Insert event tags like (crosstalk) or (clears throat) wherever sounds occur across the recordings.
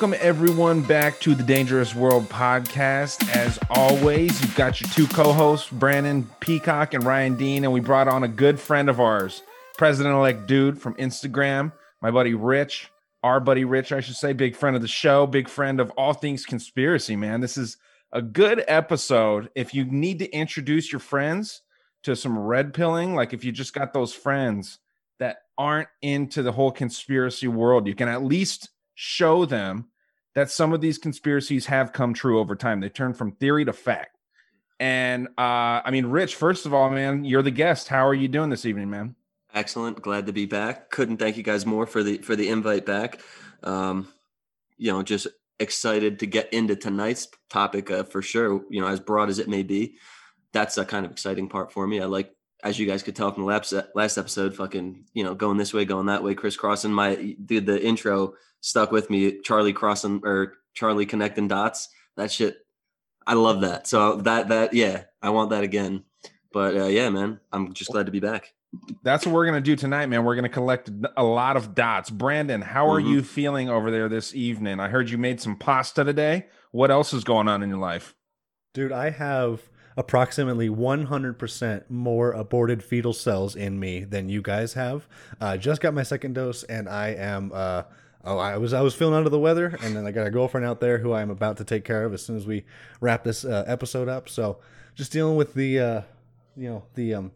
Welcome everyone back to the Dangerous World podcast. As always, you've got your two co-hosts, Brandon Peacock and Ryan Dean, and we brought on a good friend of ours, President-elect Dude from Instagram, my buddy Rich, our buddy Rich, I should say, big friend of the show, big friend of all things conspiracy, man. This is a good episode. If you need to introduce your friends to some red pilling, like if you just got those friends that aren't into the whole conspiracy world, you can at least show them that some of these conspiracies have come true over time. They turn from theory to fact. And uh, I mean, Rich, first of all, man, you're the guest. How are you doing this evening, man? Excellent. Glad to be back. Couldn't thank you guys more for the for the invite back. Um, you know, just excited to get into tonight's topic uh, for sure. You know, as broad as it may be, that's a kind of exciting part for me. I like, as you guys could tell from the last last episode, fucking you know, going this way, going that way, crisscrossing. My dude, the intro stuck with me. Charlie crossing or Charlie connecting dots. That shit, I love that. So that that yeah, I want that again. But uh, yeah, man, I'm just glad to be back. That's what we're gonna do tonight, man. We're gonna collect a lot of dots. Brandon, how are Mhm. you feeling over there this evening? I heard you made some pasta today. What else is going on in your life? Dude, I have approximately 100% more aborted fetal cells in me than you guys have. I just got my second dose and I am uh oh I was I was feeling under the weather and then I got a girlfriend out there who I'm about to take care of as soon as we wrap this uh, episode up. So, just dealing with the uh you know, the um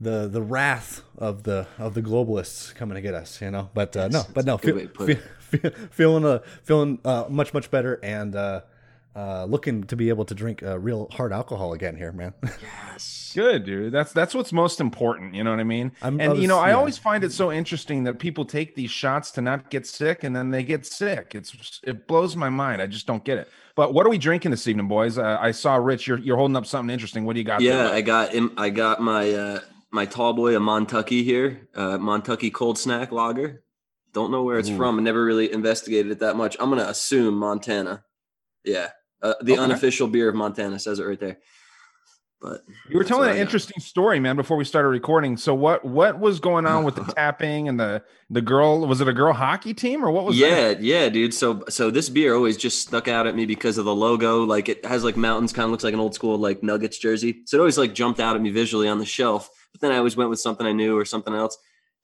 the the wrath of the of the globalists coming to get us, you know. But uh, no, but no, feel, way to put feel, feel, feeling uh, feeling uh, much much better and uh, uh, looking to be able to drink uh, real hard alcohol again here, man. (laughs) Yes. Good, dude. That's that's what's most important. You know what I mean? I'm- and I you know, was- I always find it so interesting that people take these shots to not get sick, and then they get sick. It's it blows my mind. I just don't get it. But what are we drinking this evening, boys? Uh, I saw Rich. You're you're holding up something interesting. What do you got? Yeah, there? I got im- I got my uh my tall boy a Montucky here, uh Montucky cold snack lager. Don't know where it's Ooh. from. I never really investigated it that much. I'm gonna assume Montana. Yeah, uh, the Okay. unofficial beer of Montana says it right there. But You were telling an interesting story, man, before we started recording. So what what was going on with the (laughs) tapping and the the girl? Was it a girl hockey team or what was yeah, that? yeah, dude. So so this beer always just stuck out at me because of the logo. Like it has like mountains, kind of looks like an old school like Nuggets jersey. So it always like jumped out at me visually on the shelf. But then I always went with something I knew or something else.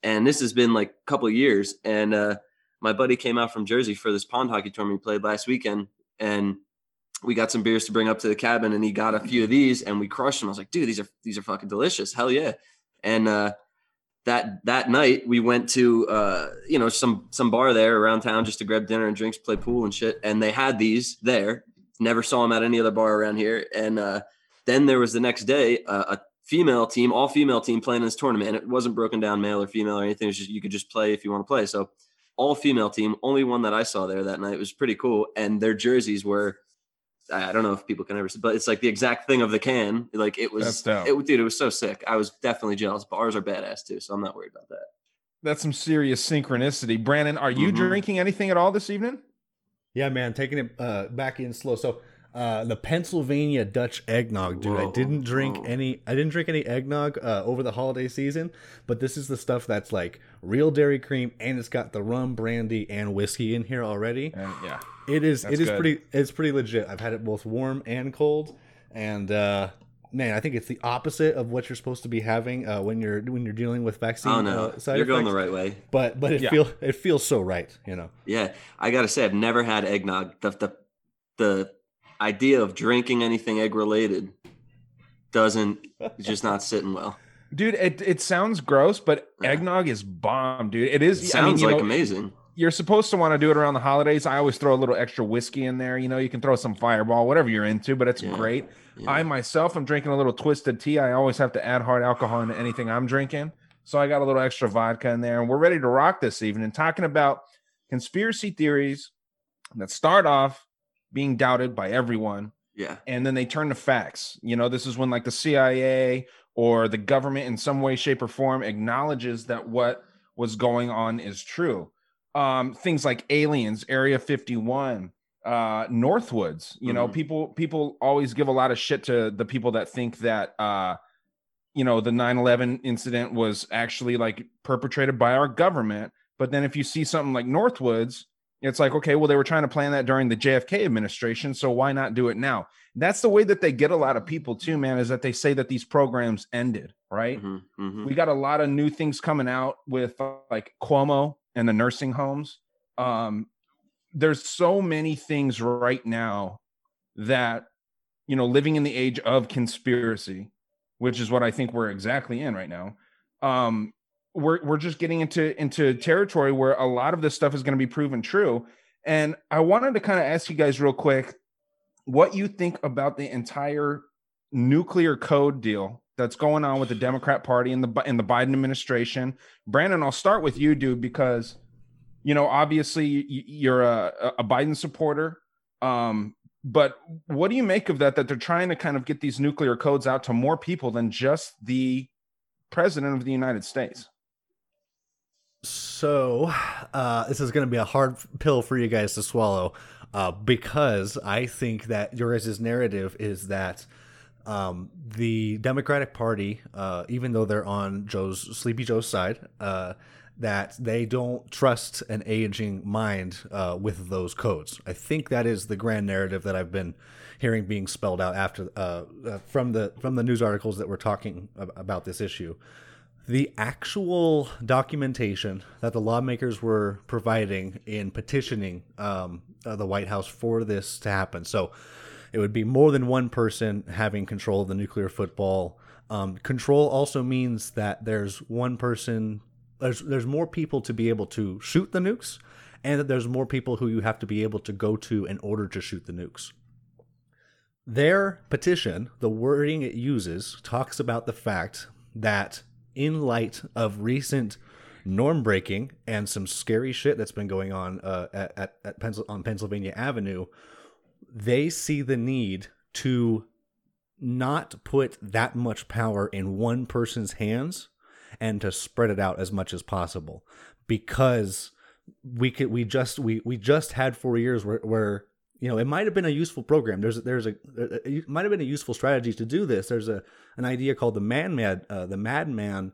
And this has been like a couple of years. And uh my buddy came out from Jersey for this pond hockey tournament we played last weekend. And we got some beers to bring up to the cabin and he got a few of these and we crushed them. I was like, dude, these are these are fucking delicious. Hell yeah. And uh that that night we went to uh you know some some bar there around town just to grab dinner and drinks play pool and shit. And they had these there. Never saw them at any other bar around here. And uh then there was the next day a female team all female team playing in this tournament. And it wasn't broken down male or female or anything. It just you could just play if you want to play. So all female team only one that i saw there that night was pretty cool. And their jerseys were I don't know if people can ever, see, but it's like the exact thing of the can. Like it was, it, dude, it was so sick. I was definitely jealous. Bars are badass too, so I'm not worried about that. That's some serious synchronicity. Brandon, are you Mhm. drinking anything at all this evening? Yeah, man, taking it uh, back in slow. So uh, the Pennsylvania Dutch eggnog, dude. I didn't drink whoa. any. I didn't drink any eggnog uh, over the holiday season, but this is the stuff that's like real dairy cream, and it's got the rum, brandy, and whiskey in here already. And yeah. It is. That's it is good. pretty. It's pretty legit. I've had it both warm and cold, and uh, man, I think it's the opposite of what you're supposed to be having uh, when you're when you're dealing with vaccine. Oh no, uh, side you're going the right way. But but it Yeah. feel it feels so right. You know. Yeah, I gotta say, I've never had eggnog. The the the idea of drinking anything egg related doesn't it's just not sitting well. dude. It it sounds gross, but eggnog is bomb, dude. It is. It I mean, sounds like know, amazing. You're supposed to want to do it around the holidays. I always throw a little extra whiskey in there. You know, you can throw some fireball, whatever you're into, but it's Yeah. great. Yeah. I myself am drinking a little twisted tea. I always have to add hard alcohol into anything I'm drinking. So I got a little extra vodka in there, and we're ready to rock this evening, talking about conspiracy theories that start off being doubted by everyone, Yeah. and then they turn to facts. You know, this is when like the CIA or the government in some way, shape, or form acknowledges that what was going on is true. Um, things like aliens, Area 51, uh, Northwoods. You know, Mhm. people people always give a lot of shit to the people that think that uh you know the 9-11 incident was actually like perpetrated by our government. But then if you see something like Northwoods, it's like, okay, well, they were trying to plan that during the JFK administration, so why not do it now? That's the way that they get a lot of people too, man, is that they say that these programs ended, right? Mhm, mhm. We got a lot of new things coming out with uh, like Cuomo and the nursing homes. Um, there's so many things right now that you know, living in the age of conspiracy, which is what I think we're exactly in right now. Um, we're we're just getting into into territory where a lot of this stuff is going to be proven true. And I wanted to kind of ask you guys real quick what you think about the entire nuclear code deal that's going on with the Democrat Party and the and the Biden administration. Brandon, I'll start with you, dude, because you know obviously you're a, a Biden supporter. Um, but what do you make of that? That they're trying to kind of get these nuclear codes out to more people than just the president of the United States. So, uh, this is going to be a hard pill for you guys to swallow uh, because I think that your guys' narrative is that um, the Democratic Party, uh, even though they're on Joe's Sleepy Joe's side, uh, that they don't trust an aging mind uh, with those codes. I think that is the grand narrative that I've been hearing being spelled out after uh, uh, from the from the news articles that were talking ab- about this issue the actual documentation that the lawmakers were providing in petitioning um, uh, the White House for this to happen. So it would be more than one person having control of the nuclear football. Um, control also means that there's one person, there's there's more people to be able to shoot the nukes, and that there's more people who you have to be able to go to in order to shoot the nukes. Their petition, the wording it uses, talks about the fact that in light of recent norm breaking and some scary shit that's been going on uh, at, at, at Pencil, on Pennsylvania Avenue, they see the need to not put that much power in one person's hands and to spread it out as much as possible. Because we could we just we we just had four years where, where you know it might have been a useful program. There's there's a it might have been a useful strategy to do this. There's a an idea called the man mad uh, the madman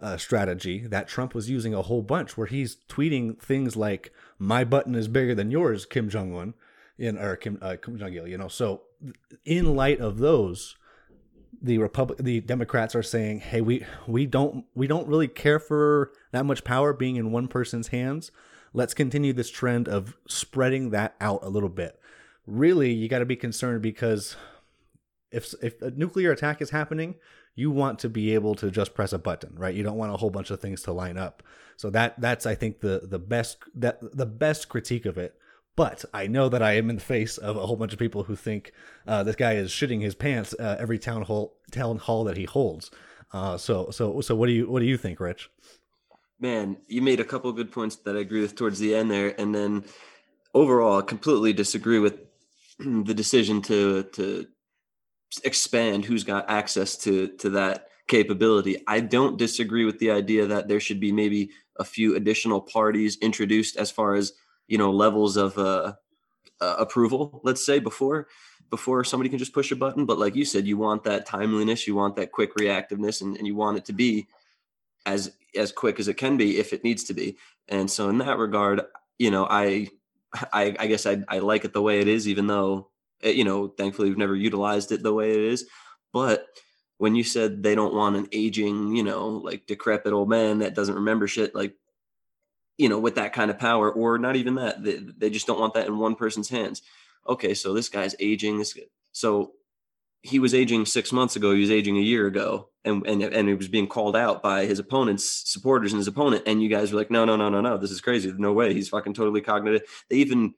uh, strategy that Trump was using a whole bunch where he's tweeting things like my button is bigger than yours Kim Jong Un in or Kim uh, Kim Jong Il you know? So in light of those the republic the democrats are saying hey we we don't we don't really care for that much power being in one person's hands. Let's continue this trend of spreading that out a little bit. Really you got to be concerned because if if a nuclear attack is happening you want to be able to just press a button right? You don't want a whole bunch of things to line up. So that that's i think the the best that the best critique of it but I know that I am in the face of a whole bunch of people who think uh, this guy is shitting his pants uh, every town hall town hall that he holds. Uh, so so so what do you what do you think, Rich? Man, you made a couple of good points that I agree with towards the end there, and then overall, I completely disagree with (clears throat) the decision to to expand who's got access to to that capability. I don't disagree with the idea that there should be maybe a few additional parties introduced as far as you know levels of uh, uh, approval. Let's say before before somebody can just push a button. But like you said, you want that timeliness, you want that quick reactiveness, and, and you want it to be as as quick as it can be if it needs to be. And so in that regard, you know, I I, I guess I, I like it the way it is, even though eh, you know, thankfully we've never utilized it the way it is. But when you said they don't want an aging, you know, like decrepit old man that doesn't remember shit, like you know, with that kind of power, or not even that, they, they just don't want that in one person's hands. Okay, so this guy's aging. This so he was aging six months ago. He was aging a year ago, and and and it was being called out by his opponent's supporters and his opponent, and you guys were like, no, no, no, no, no, this is crazy. No way, he's fucking totally cognitive. They even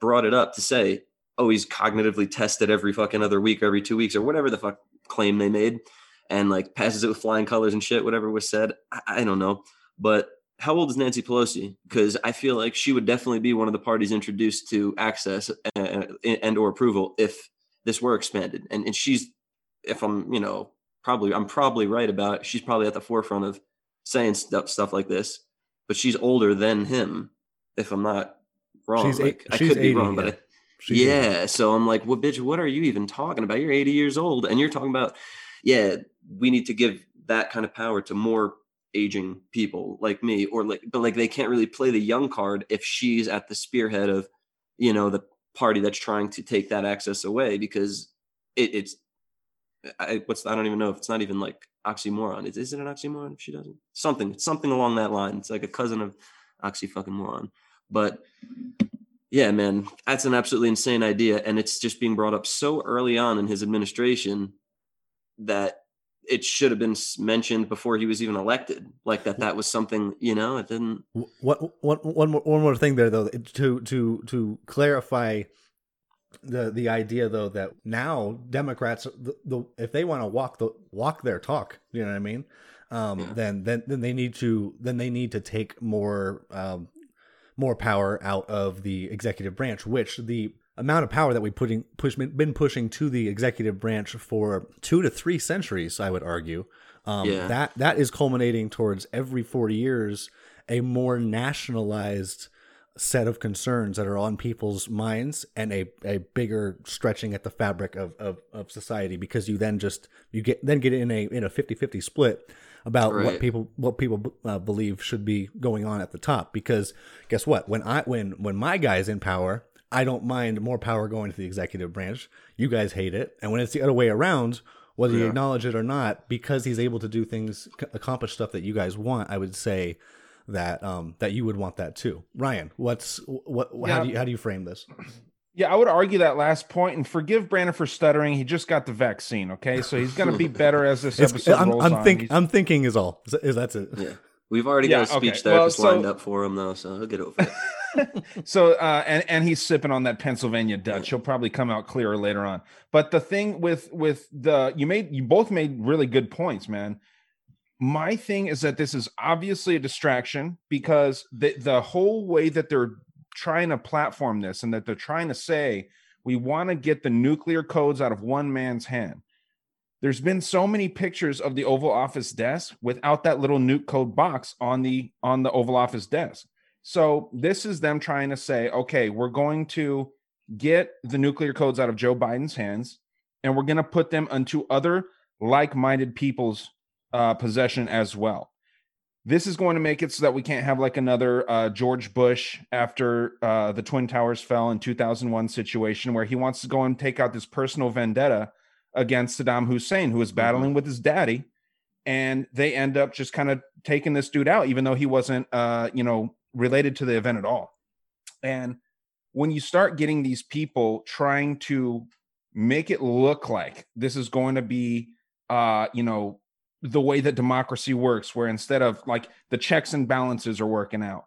brought it up to say, oh, he's cognitively tested every fucking other week, every two weeks, or whatever the fuck claim they made, and like passes it with flying colors and shit, whatever was said. I, I don't know, but how old is Nancy Pelosi? Because I feel like she would definitely be one of the parties introduced to access and, and or approval if this were expanded. And, and she's, if I'm, you know, probably, I'm probably right about, it. she's probably at the forefront of saying stuff, stuff like this, but she's older than him. If I'm not wrong, She's like, eight- I she's could be wrong, yeah. but I, yeah. So I'm like, well, bitch, what are you even talking about? You're 80 years old and you're talking about, yeah, we need to give that kind of power to more aging people like me or like, but like they can't really play the young card if she's at the spearhead of, you know, the party that's trying to take that access away because it, it's, I, what's, I don't even know if it's not even like oxymoron. Is, is it an oxymoron if she doesn't? Something, something along that line. It's like a cousin of oxy fucking moron. But yeah, man, that's an absolutely insane idea. And it's just being brought up so early on in his administration that it should have been mentioned before he was even elected. Like that, that was something, you know, it didn't. What one one more one more thing there though to to to clarify the the idea though that now Democrats the, the if they want to walk the walk their talk, you know what I mean? Um, then then then they need to then they need to take more um, more power out of the executive branch, which the amount of power that we putting push been pushing to the executive branch for two to three centuries, I would argue. Um, Yeah. That that is culminating towards every forty years a more nationalized set of concerns that are on people's minds and a, a bigger stretching at the fabric of, of, of society because you then just you get then get in a in a 50-50 split about what people what people uh, believe should be going on at the top because guess what when i when when my guy's in power i don't mind more power going to the executive branch you guys hate it and when it's the other way around whether you acknowledge it or not because he's able to do things accomplish stuff that you guys want i would say that um that you would want that too ryan what's what how do you how do you frame this Yeah, I would argue that last point, and forgive Brandon for stuttering. He just got the vaccine, okay, so he's going to be (laughs) better as this It's- episode i'm, rolls I'm on. think He's- i'm thinking is all is, is that's it Yeah. We've already Yeah, got a speech okay. Well, so- lined up for him though, so he'll get over it. (laughs) so uh and and he's sipping on that pennsylvania dutch. He'll probably come out clearer later on. But the thing with with the you made you both made really good points man. My thing is that this is obviously a distraction because the the whole way that they're trying to platform this and that they're trying to say we want to get the nuclear codes out of one man's hand. There's been so many pictures of the oval office desk without that little nuke code box on the on the oval office desk so this is them trying to say, okay, we're going to get the nuclear codes out of Joe Biden's hands, and we're going to put them into other like-minded people's uh, possession as well. This is going to make it so that we can't have like another uh, George Bush after uh, the Twin Towers fell in 2001 situation where he wants to go and take out this personal vendetta against Saddam Hussein, who is battling with his daddy, and they end up just kind of taking this dude out, even though he wasn't, uh, you know, related to the event at all. And when you start getting these people trying to make it look like this is going to be, uh, you know, the way that democracy works, where instead of like the checks and balances are working out,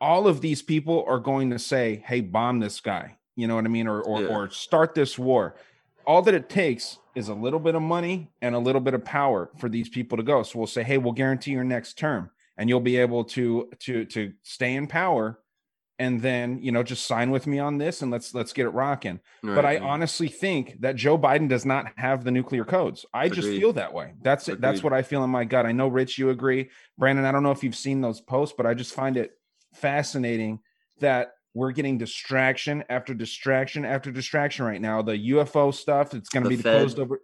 all of these people are going to say, "Hey, bomb this guy," you know what I mean, or or, Yeah. or start this war. All that it takes is a little bit of money and a little bit of power for these people to go. So we'll say, "Hey, we'll guarantee your next term." And you'll be able to to to stay in power and then you know just sign with me on this and let's let's get it rocking. But i Right. honestly think that joe biden does not have the nuclear codes. I just feel that way. That's it. That's what i feel in my gut. I know rich you agree. Brandon i don't know if you've seen those posts but i just find it fascinating that we're getting distraction after distraction after distraction right now. The ufo stuff it's going to be Fed. closed over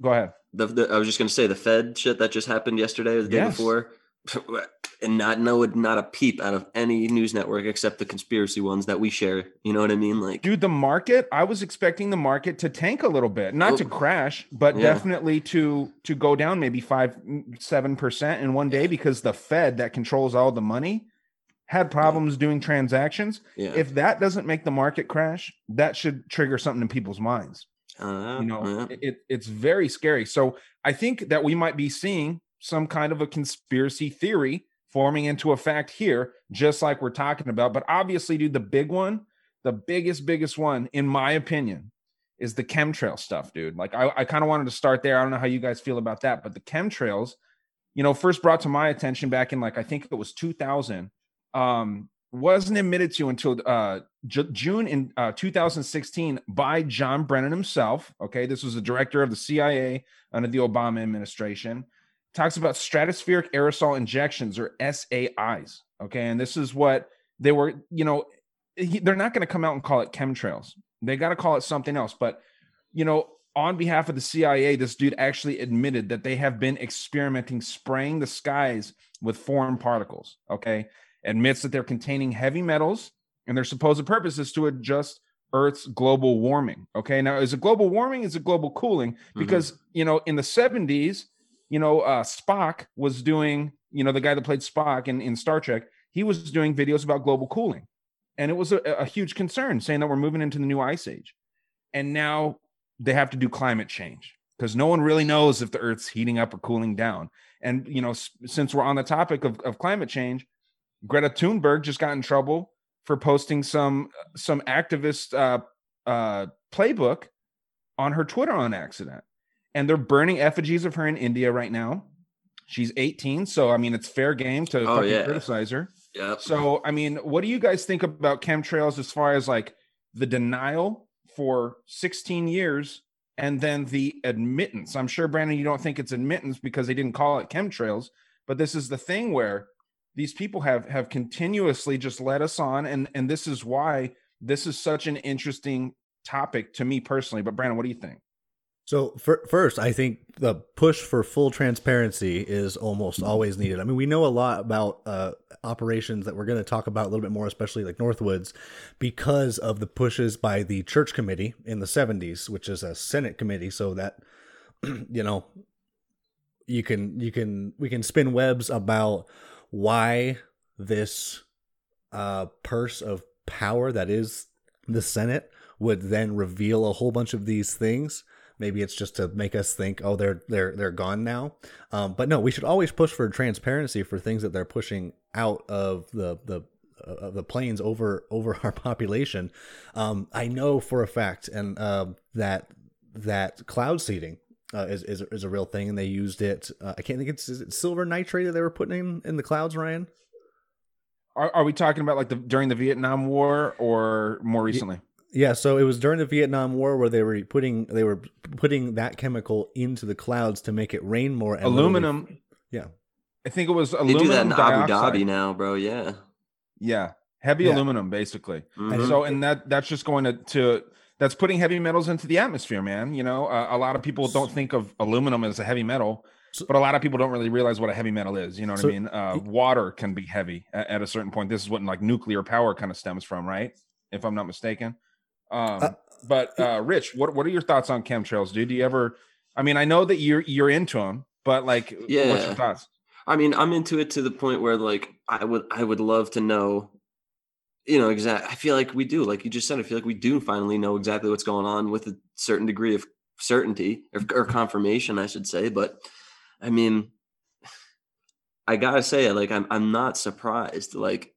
go ahead. The, the, I was just going to say the Fed shit that just happened yesterday or the day before, (laughs) and not know it, not a peep out of any news network except the conspiracy ones that we share. You know what I mean? Like, Dude, the market, I was expecting the market to tank a little bit, not to Oh. crash, but Yeah. definitely to to go down maybe 5 7% in one day because the Fed that controls all the money had problems doing transactions. yeah. If that doesn't make the market crash, that should trigger something in people's minds. Uh, you know yeah. it, it's very scary so i think that we might be seeing some kind of a conspiracy theory forming into a fact here just like we're talking about but obviously dude the big one the biggest biggest one in my opinion is the chemtrail stuff dude like i, I kind of wanted to start there i don't know how you guys feel about that but the chemtrails you know first brought to my attention back in like i think it was 2000 um wasn't admitted to until uh, J- June in uh, 2016 by John Brennan himself. Okay, this was the director of the CIA under the Obama administration. Talks about stratospheric aerosol injections or SAIs. Okay, and this is what they were. You know, he, they're not going to come out and call it chemtrails. They got to call it something else. But you know, on behalf of the CIA, this dude actually admitted that they have been experimenting spraying the skies with foreign particles. Okay admits that they're containing heavy metals and their supposed purpose is to adjust Earth's global warming. Okay. Now, is it global warming? Is it global cooling? Because, mm-hmm. you know, in the 70s, you know, uh, Spock was doing, you know, the guy that played Spock in, in Star Trek, he was doing videos about global cooling. And it was a, a huge concern saying that we're moving into the new ice age. And now they have to do climate change because no one really knows if the Earth's heating up or cooling down. And, you know, s- since we're on the topic of, of climate change, Greta Thunberg just got in trouble for posting some some activist uh, uh, playbook on her Twitter on accident, and they're burning effigies of her in India right now. She's 18, so I mean it's fair game to Oh, fucking yeah. criticize her. Yep. So I mean, what do you guys think about chemtrails as far as like the denial for 16 years and then the admittance? I'm sure Brandon, you don't think it's admittance because they didn't call it chemtrails, but this is the thing where these people have have continuously just led us on and and this is why this is such an interesting topic to me personally but brandon what do you think So fir- first, I think the push for full transparency is almost always needed. I mean, we know a lot about uh, operations that we're going to talk about a little bit more, especially like Northwoods, because of the pushes by the church committee in the 70s, which is a Senate committee, so that (clears throat) you know you can you can we can spin webs about why this uh purse of power that is the Senate would then reveal a whole bunch of these things. Maybe it's just to make us think, oh, they're they're they're gone now. Um, but no, we should always push for transparency for things that they're pushing out of the the uh, of the planes over (laughs) over our population. Um, I know for a fact, and uh, that that cloud seeding uh, is, is is a real thing, and they used it. Uh, I can't think it's is it silver nitrate that they were putting in in the clouds, Ryan. are, are we talking about like the during the vietnam war or more recently Yeah, so it was during the Vietnam War where they were putting they were putting that chemical into the clouds to make it rain more. And literally- aluminum yeah, i think it was aluminum. They aluminum do that in Abu. Dhabi now, bro. Yeah. yeah heavy Yeah. aluminum basically Mhm. and so and that that's just going to to that's putting heavy metals into the atmosphere man you know uh, a lot of people don't think of aluminum as a heavy metal So- but a lot of people don't really realize what a heavy metal is you know what So- i mean uh, water can be heavy at, at a certain point this is what like nuclear power kind of stems from right if i'm not mistaken um Uh, but uh rich what what are your thoughts on chemtrails dude do you ever i mean i know that you're you're into them but like what's Yeah. your thoughts I mean, I'm into it to the point where like I would I would love to know, you know, exact. I feel like we do, like you just said. I feel like we do finally know exactly what's going on with a certain degree of certainty or, or confirmation, I should say. But I mean, I gotta say, like I'm I'm not surprised. Like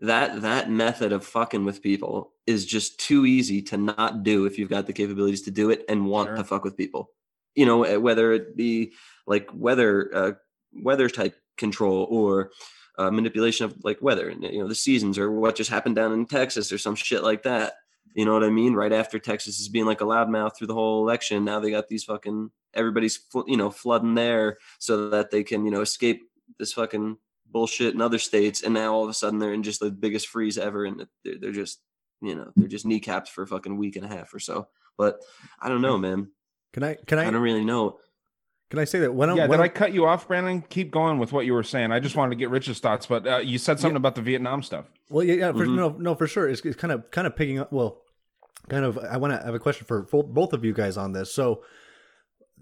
that that method of fucking with people is just too easy to not do if you've got the capabilities to do it and want Sure. to fuck with people. You know, eh, whether it be like weather uh, weather type control or uh, manipulation of like weather and you know the seasons or what just happened down in Texas or some shit like that. You know what I mean? Right after Texas is being like a loudmouth through the whole election, now they got these fucking everybody's you know flooding there so that they can you know escape this fucking bullshit in other states, and now all of a sudden they're in just the biggest freeze ever, and they're, they're just you know they're just kneecapped for a fucking week and a half or so. But I don't know, man. can I can I I don't really know. can I say that when I'm yeah when did i cut you off brandon keep going with what you were saying i just wanted to get rich's thoughts but uh, you said something about the vietnam stuff Well, yeah, yeah, for, Mhm. no, no, for sure. It's, it's kind of kind of picking up. Well, kind of. I want to have a question for both of you guys on this. So,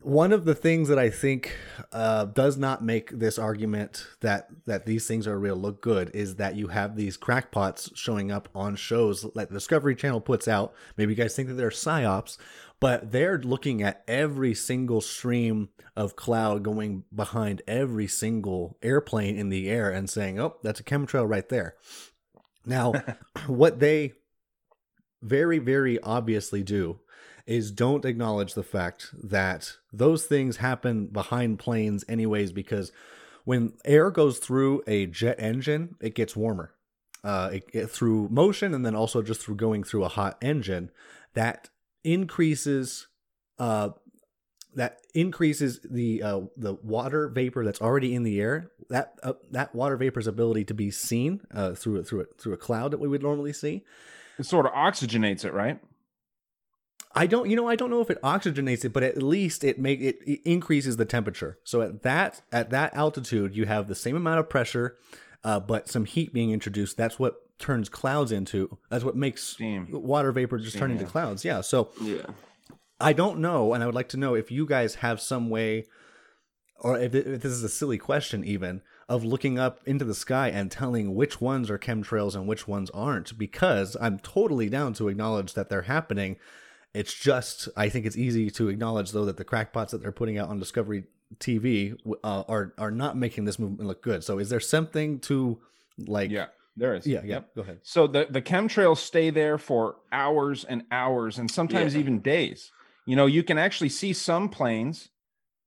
one of the things that I think uh, does not make this argument that that these things are real look good is that you have these crackpots showing up on shows like the Discovery Channel puts out. Maybe you guys think that they're psyops, but they're looking at every single stream of cloud going behind every single airplane in the air and saying, "Oh, that's a chemtrail right there." Now, (laughs) what they very, very obviously do is don't acknowledge the fact that those things happen behind planes anyways because when air goes through a jet engine it gets warmer uh, it, it, through motion and then also just through going through a hot engine that increases uh, that increases the uh, the water vapor that's already in the air. That uh, that water vapor's ability to be seen uh, through through a, through a cloud that we would normally see. It sort of oxygenates it, right? I don't, you know, I don't know if it oxygenates it, but at least it make it, it increases the temperature. So at that at that altitude, you have the same amount of pressure, uh, but some heat being introduced. That's what turns clouds into. That's what makes Steam. water vapor just Steam, turn into yeah. clouds. Yeah. So Yeah. I don't know, and I would like to know if you guys have some way, or if, if this is a silly question, even of looking up into the sky and telling which ones are chemtrails and which ones aren't. Because I'm totally down to acknowledge that they're happening. It's just I think it's easy to acknowledge though that the crackpots that they're putting out on Discovery TV uh, are are not making this movement look good. So is there something to like? Yeah, there is. Yeah. Yeah. Go ahead. So the the chemtrails stay there for hours and hours, and sometimes Yeah. even days. You know, you can actually see some planes.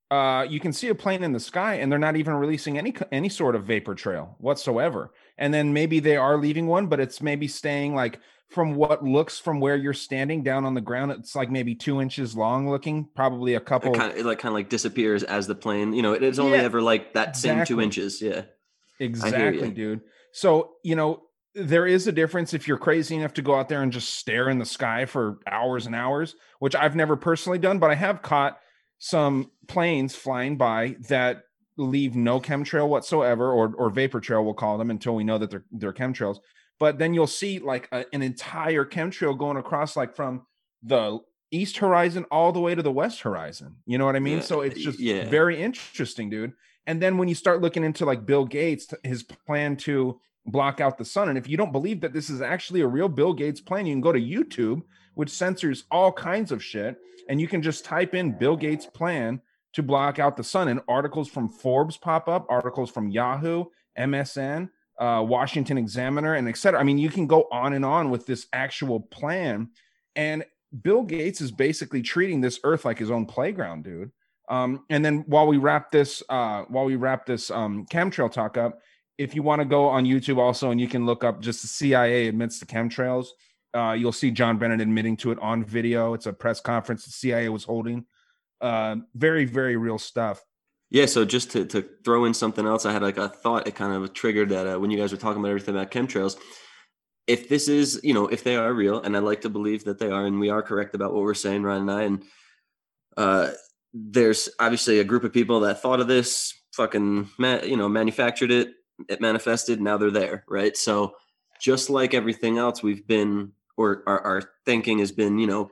Uh, you can see a plane in the sky, and they're not even releasing any any sort of vapor trail whatsoever. And then maybe they are leaving one, but it's maybe staying like from what looks from where you're standing down on the ground. It's like maybe two inches long, looking probably a couple. It kind of it like kind of like disappears as the plane. You know, it- it's only Yeah, ever like that same two inches. Yeah. Exactly, dude. So, you know, there is a difference if you're crazy enough to go out there and just stare in the sky for hours and hours, which I've never personally done, but I have caught some planes flying by that leave no chemtrail whatsoever or or vapor trail we'll call them until we know that they're they're chemtrails. But then you'll see like a, an entire chemtrail going across like from the east horizon all the way to the west horizon. You know what I mean? Yeah, So it's just yeah. very interesting, dude. And then when you start looking into like Bill Gates, his plan to block out the sun, and if you don't believe that this is actually a real Bill Gates plan, you can go to YouTube, which censors all kinds of shit, and you can just type in Bill Gates plan to block out the sun, and articles from Forbes pop up, articles from Yahoo, MSN, uh, Washington Examiner, and et cetera. I mean, you can go on and on with this actual plan, and Bill Gates is basically treating this Earth like his own playground, dude. Um, and then while we wrap this, uh, while we wrap this um, chemtrail talk up, if you want to go on YouTube also, and you can look up just the CIA admits to chemtrails, uh, you'll see John Brennan admitting to it on video. It's a press conference the CIA was holding. Uh, very, very real stuff. Yeah, so just to, to throw in something else, I had like a thought. It kind of triggered that uh, when you guys were talking about everything about chemtrails. If this is, you know, if they are real, and I like to believe that they are, and we are correct about what we're saying, Ryan and I, and uh, there's obviously a group of people that thought of this, fucking, ma- you know, manufactured it, it manifested, now they're there, right? So just like everything else, we've been, or our, our thinking has been, you know,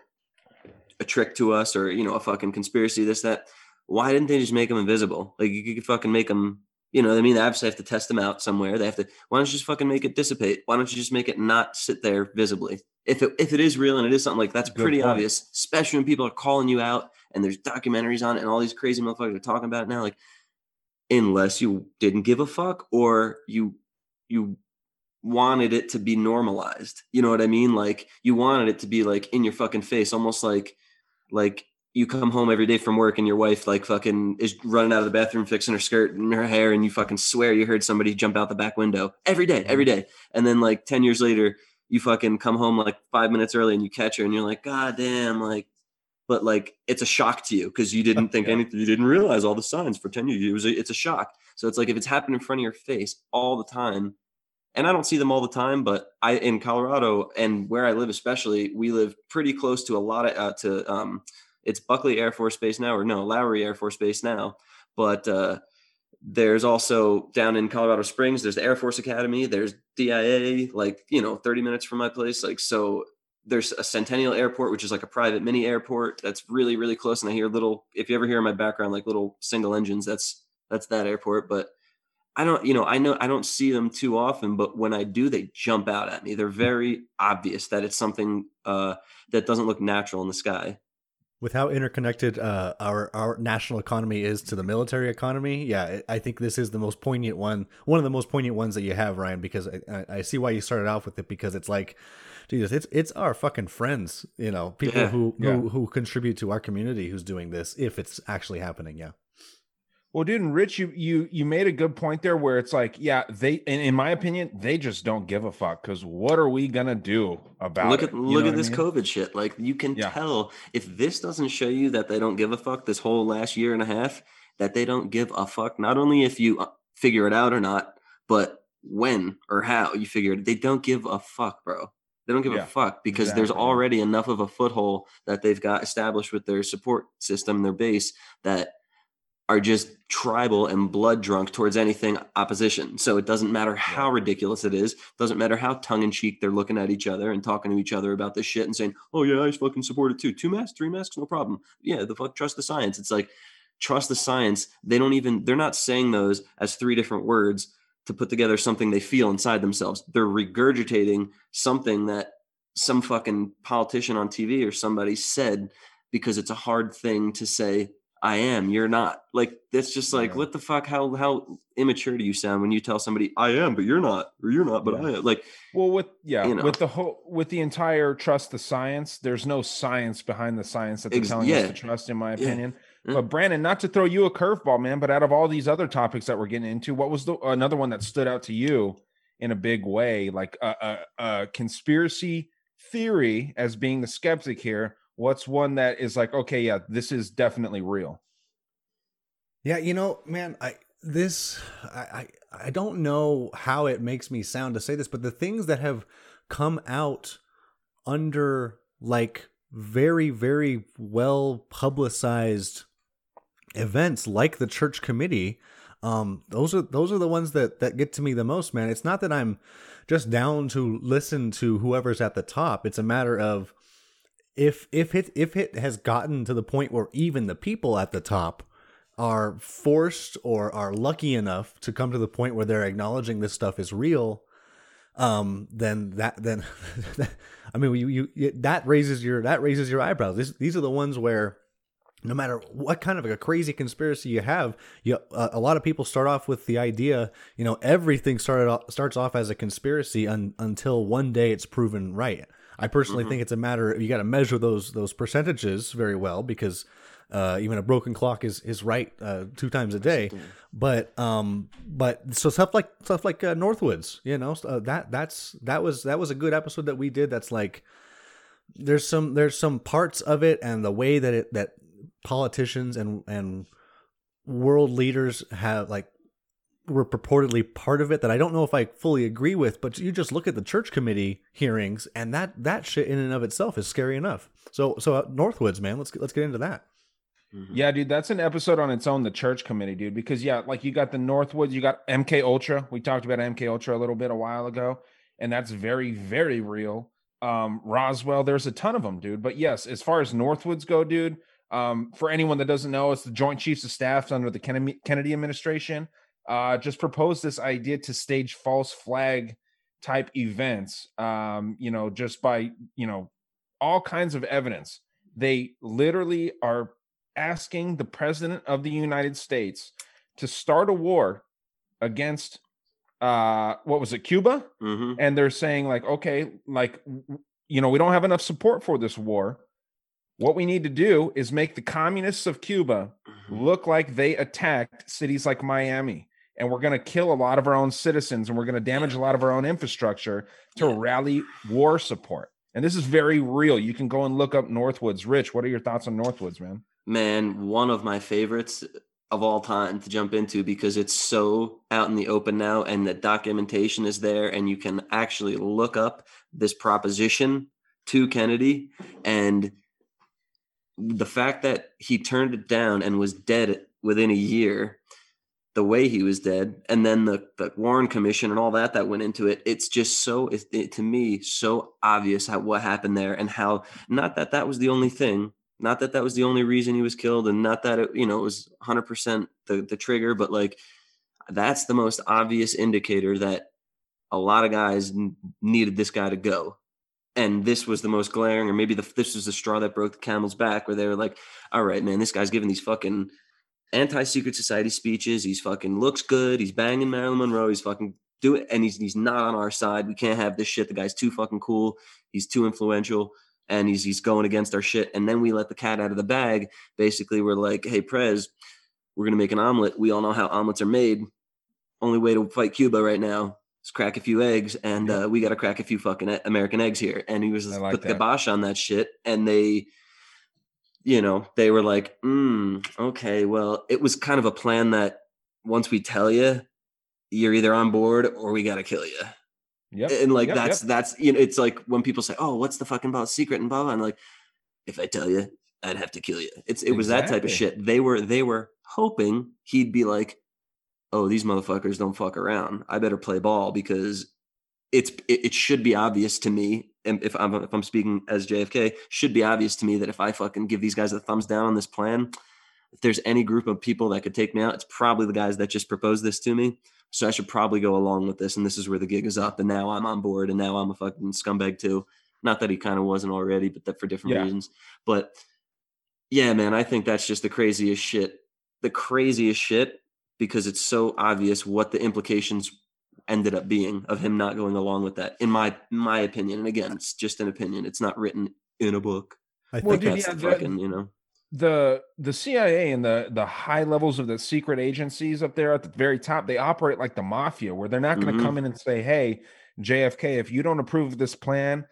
a trick to us, or you know, a fucking conspiracy, this that why didn't they just make them invisible? Like you could fucking make them, you know, what I mean, they obviously have to test them out somewhere. They have to. Why don't you just fucking make it dissipate? Why don't you just make it not sit there visibly? If it if it is real and it is something like that's Good pretty point. obvious, especially when people are calling you out and there's documentaries on it and all these crazy motherfuckers are talking about it now. Like, unless you didn't give a fuck or you you wanted it to be normalized. You know what I mean? Like you wanted it to be like in your fucking face, almost like like you come home every day from work and your wife like fucking is running out of the bathroom fixing her skirt and her hair and you fucking swear you heard somebody jump out the back window every day, every day. And then like 10 years later, you fucking come home like five minutes early and you catch her and you're like, God damn, like but like it's a shock to you because you didn't think Yeah. anything you didn't realize all the signs for 10 years. It was a, it's a shock. So it's like if it's happening in front of your face all the time, and I don't see them all the time, but I in Colorado and where I live, especially, we live pretty close to a lot of uh, to um, it's Buckley Air Force Base now, or no, Lowry Air Force Base now. But uh, there's also down in Colorado Springs, there's the Air Force Academy, there's DIA, like you know, 30 minutes from my place. Like so, there's a Centennial Airport, which is like a private mini airport that's really really close. And I hear little, if you ever hear in my background like little single engines, that's that's that airport. But I don't, you know, I know I don't see them too often, but when I do, they jump out at me. They're very obvious that it's something uh, that doesn't look natural in the sky. With how interconnected uh, our our national economy is to the military economy, yeah, I think this is the most poignant one, one of the most poignant ones that you have, Ryan. Because I, I see why you started off with it because it's like, Jesus, it's it's our fucking friends, you know, people Yeah. who, Yeah. who who contribute to our community who's doing this if it's actually happening. Yeah. Well, dude, and Rich, you you you made a good point there where it's like, yeah, they in, in my opinion, they just don't give a fuck because what are we gonna do about look it? at look at this mean? COVID shit. Like you can Yeah. tell if this doesn't show you that they don't give a fuck this whole last year and a half, that they don't give a fuck. Not only if you uh, figure it out or not, but when or how you figure it. They don't give a fuck, bro. They don't give Yeah, a fuck because there's already enough of a foothold that they've got established with their support system, their base that are just tribal and blood drunk towards anything opposition. So it doesn't matter how ridiculous it is, doesn't matter how tongue in cheek they're looking at each other and talking to each other about this shit and saying, "Oh yeah, I fucking support it too. Two masks, three masks, no problem." Yeah, the fuck trust the science. It's like trust the science. They don't even they're not saying those as three different words to put together something they feel inside themselves. They're regurgitating something that some fucking politician on TV or somebody said because it's a hard thing to say I am, you're not. Like that's just like Yeah. what the fuck how how immature do you sound when you tell somebody I am but you're not or you're not but Yeah. I am. Like Well, with yeah, You know. with the whole with the entire trust the science, there's no science behind the science that they're Ex- telling yeah. us to trust, in my opinion. But Brandon, not to throw you a curveball, man, but out of all these other topics that we're getting into, what was the another one that stood out to you in a big way, like a, a, a conspiracy theory as being the skeptic here? What's one that is like, okay, yeah, this is definitely real. Yeah, you know, man, I this I, I I don't know how it makes me sound to say this, but the things that have come out under like very very well publicized events like the church committee um those are those are the ones that that get to me the most man it's not that i'm just down to listen to whoever's at the top it's a matter of if if it if it has gotten to the point where even the people at the top are forced or are lucky enough to come to the point where they're acknowledging this stuff is real um then that then (laughs) i mean you, you that raises your that raises your eyebrows. This, these are the ones where no matter what kind of a crazy conspiracy you have you uh, a lot of people start off with the idea you know everything started off, starts off as a conspiracy un, until one day it's proven right i personally think it's a matter of you got to measure those those percentages very well because uh, even a broken clock is is right uh, two times a day. But um but so stuff like stuff like uh, northwoods you know uh, that that's that was that was a good episode that we did that's like there's some there's some parts of it and the way that it that politicians and and world leaders have like were purportedly part of it that I don't know if I fully agree with, but you just look at the church committee hearings and that that shit in and of itself is scary enough. So so uh, Northwoods, man, let's get, let's get into that. Yeah, dude, that's an episode on its own, the church committee, dude. Because yeah, like you got the Northwoods, you got MK Ultra. We talked about MK Ultra a little bit a while ago, and that's very, very real. Um, Roswell, there's a ton of them, dude. But yes, as far as Northwoods go, dude, um, for anyone that doesn't know, it's the Joint Chiefs of Staff under the Kennedy, Kennedy administration. Uh, just proposed this idea to stage false flag type events. Um, you know, just by you know all kinds of evidence. They literally are asking the president of the United States to start a war against uh what was it Cuba hmm and they're saying like okay like you know we don't have enough support for this war what we need to do is make the communists of Cuba Mm-hmm. look like they attacked cities like Miami and we're going to kill a lot of our own citizens and we're going to damage a lot of our own infrastructure to rally war support. And this is very real. You can go and look up Northwoods. Rich what are your thoughts on Northwoods man? Man, one of my favorites of all time to jump into because it's so out in the open now and the documentation is there and you can actually look up this proposition to Kennedy and the fact that he turned it down and was dead within a year the way he was dead, and then the the Warren Commission and all that that went into it. It's just so it, it, to me so obvious how what happened there and how not that that was the only thing, not that that was the only reason he was killed, and not that it you know it was 100 percent the the trigger, but like that's the most obvious indicator that a lot of guys needed this guy to go and this was the most glaring or maybe the, this was the straw that broke the camel's back where they were like all right man this guy's giving these fucking anti-secret society speeches. He's fucking looks good. He's banging marilyn monroe. He's fucking do it and he's he's not on our side. We can't have this shit. The guy's too fucking cool. He's too influential and he's he's going against our shit. And then we let the cat out of the bag. Basically we're like hey prez we're gonna make an omelet. We all know how omelets are made. Only way to fight cuba right now is crack a few eggs and uh, we got to crack a few fucking american eggs here. And he was like put the kibosh on that shit and they you know they were like mm, okay well it was kind of a plan that once we tell you you're either on board or we got to kill you Yep. and like Yep, that's yep. that's you know it's like when people say oh what's the fucking about secret and blah blah and like if i tell you i'd have to kill you it's it was that type of shit they were they were hoping he'd be like oh these motherfuckers don't fuck around i better play ball because it's it, it should be obvious to me if i'm if i'm speaking as jfk should be obvious to me that if i fucking give these guys a thumbs down on this plan if there's any group of people that could take me out it's probably the guys that just proposed this to me so I should probably go along with this. And this is where the gig is up. And now I'm on board. And now I'm a fucking scumbag too. Not that he kind of wasn't already, but that for different Yeah. reasons. But yeah, man, I think that's just the craziest shit. The craziest shit because it's so obvious what the implications ended up being of him not going along with that. In my my opinion, and again, it's just an opinion. It's not written in a book. I Well, think dude, That's yeah, the the- fucking, you know. the the CIA and the the high levels of the secret agencies up there at the very top, they operate like the mafia, where they're not going to Mhm. come in and say, "Hey, JFK, if you don't approve of this plan,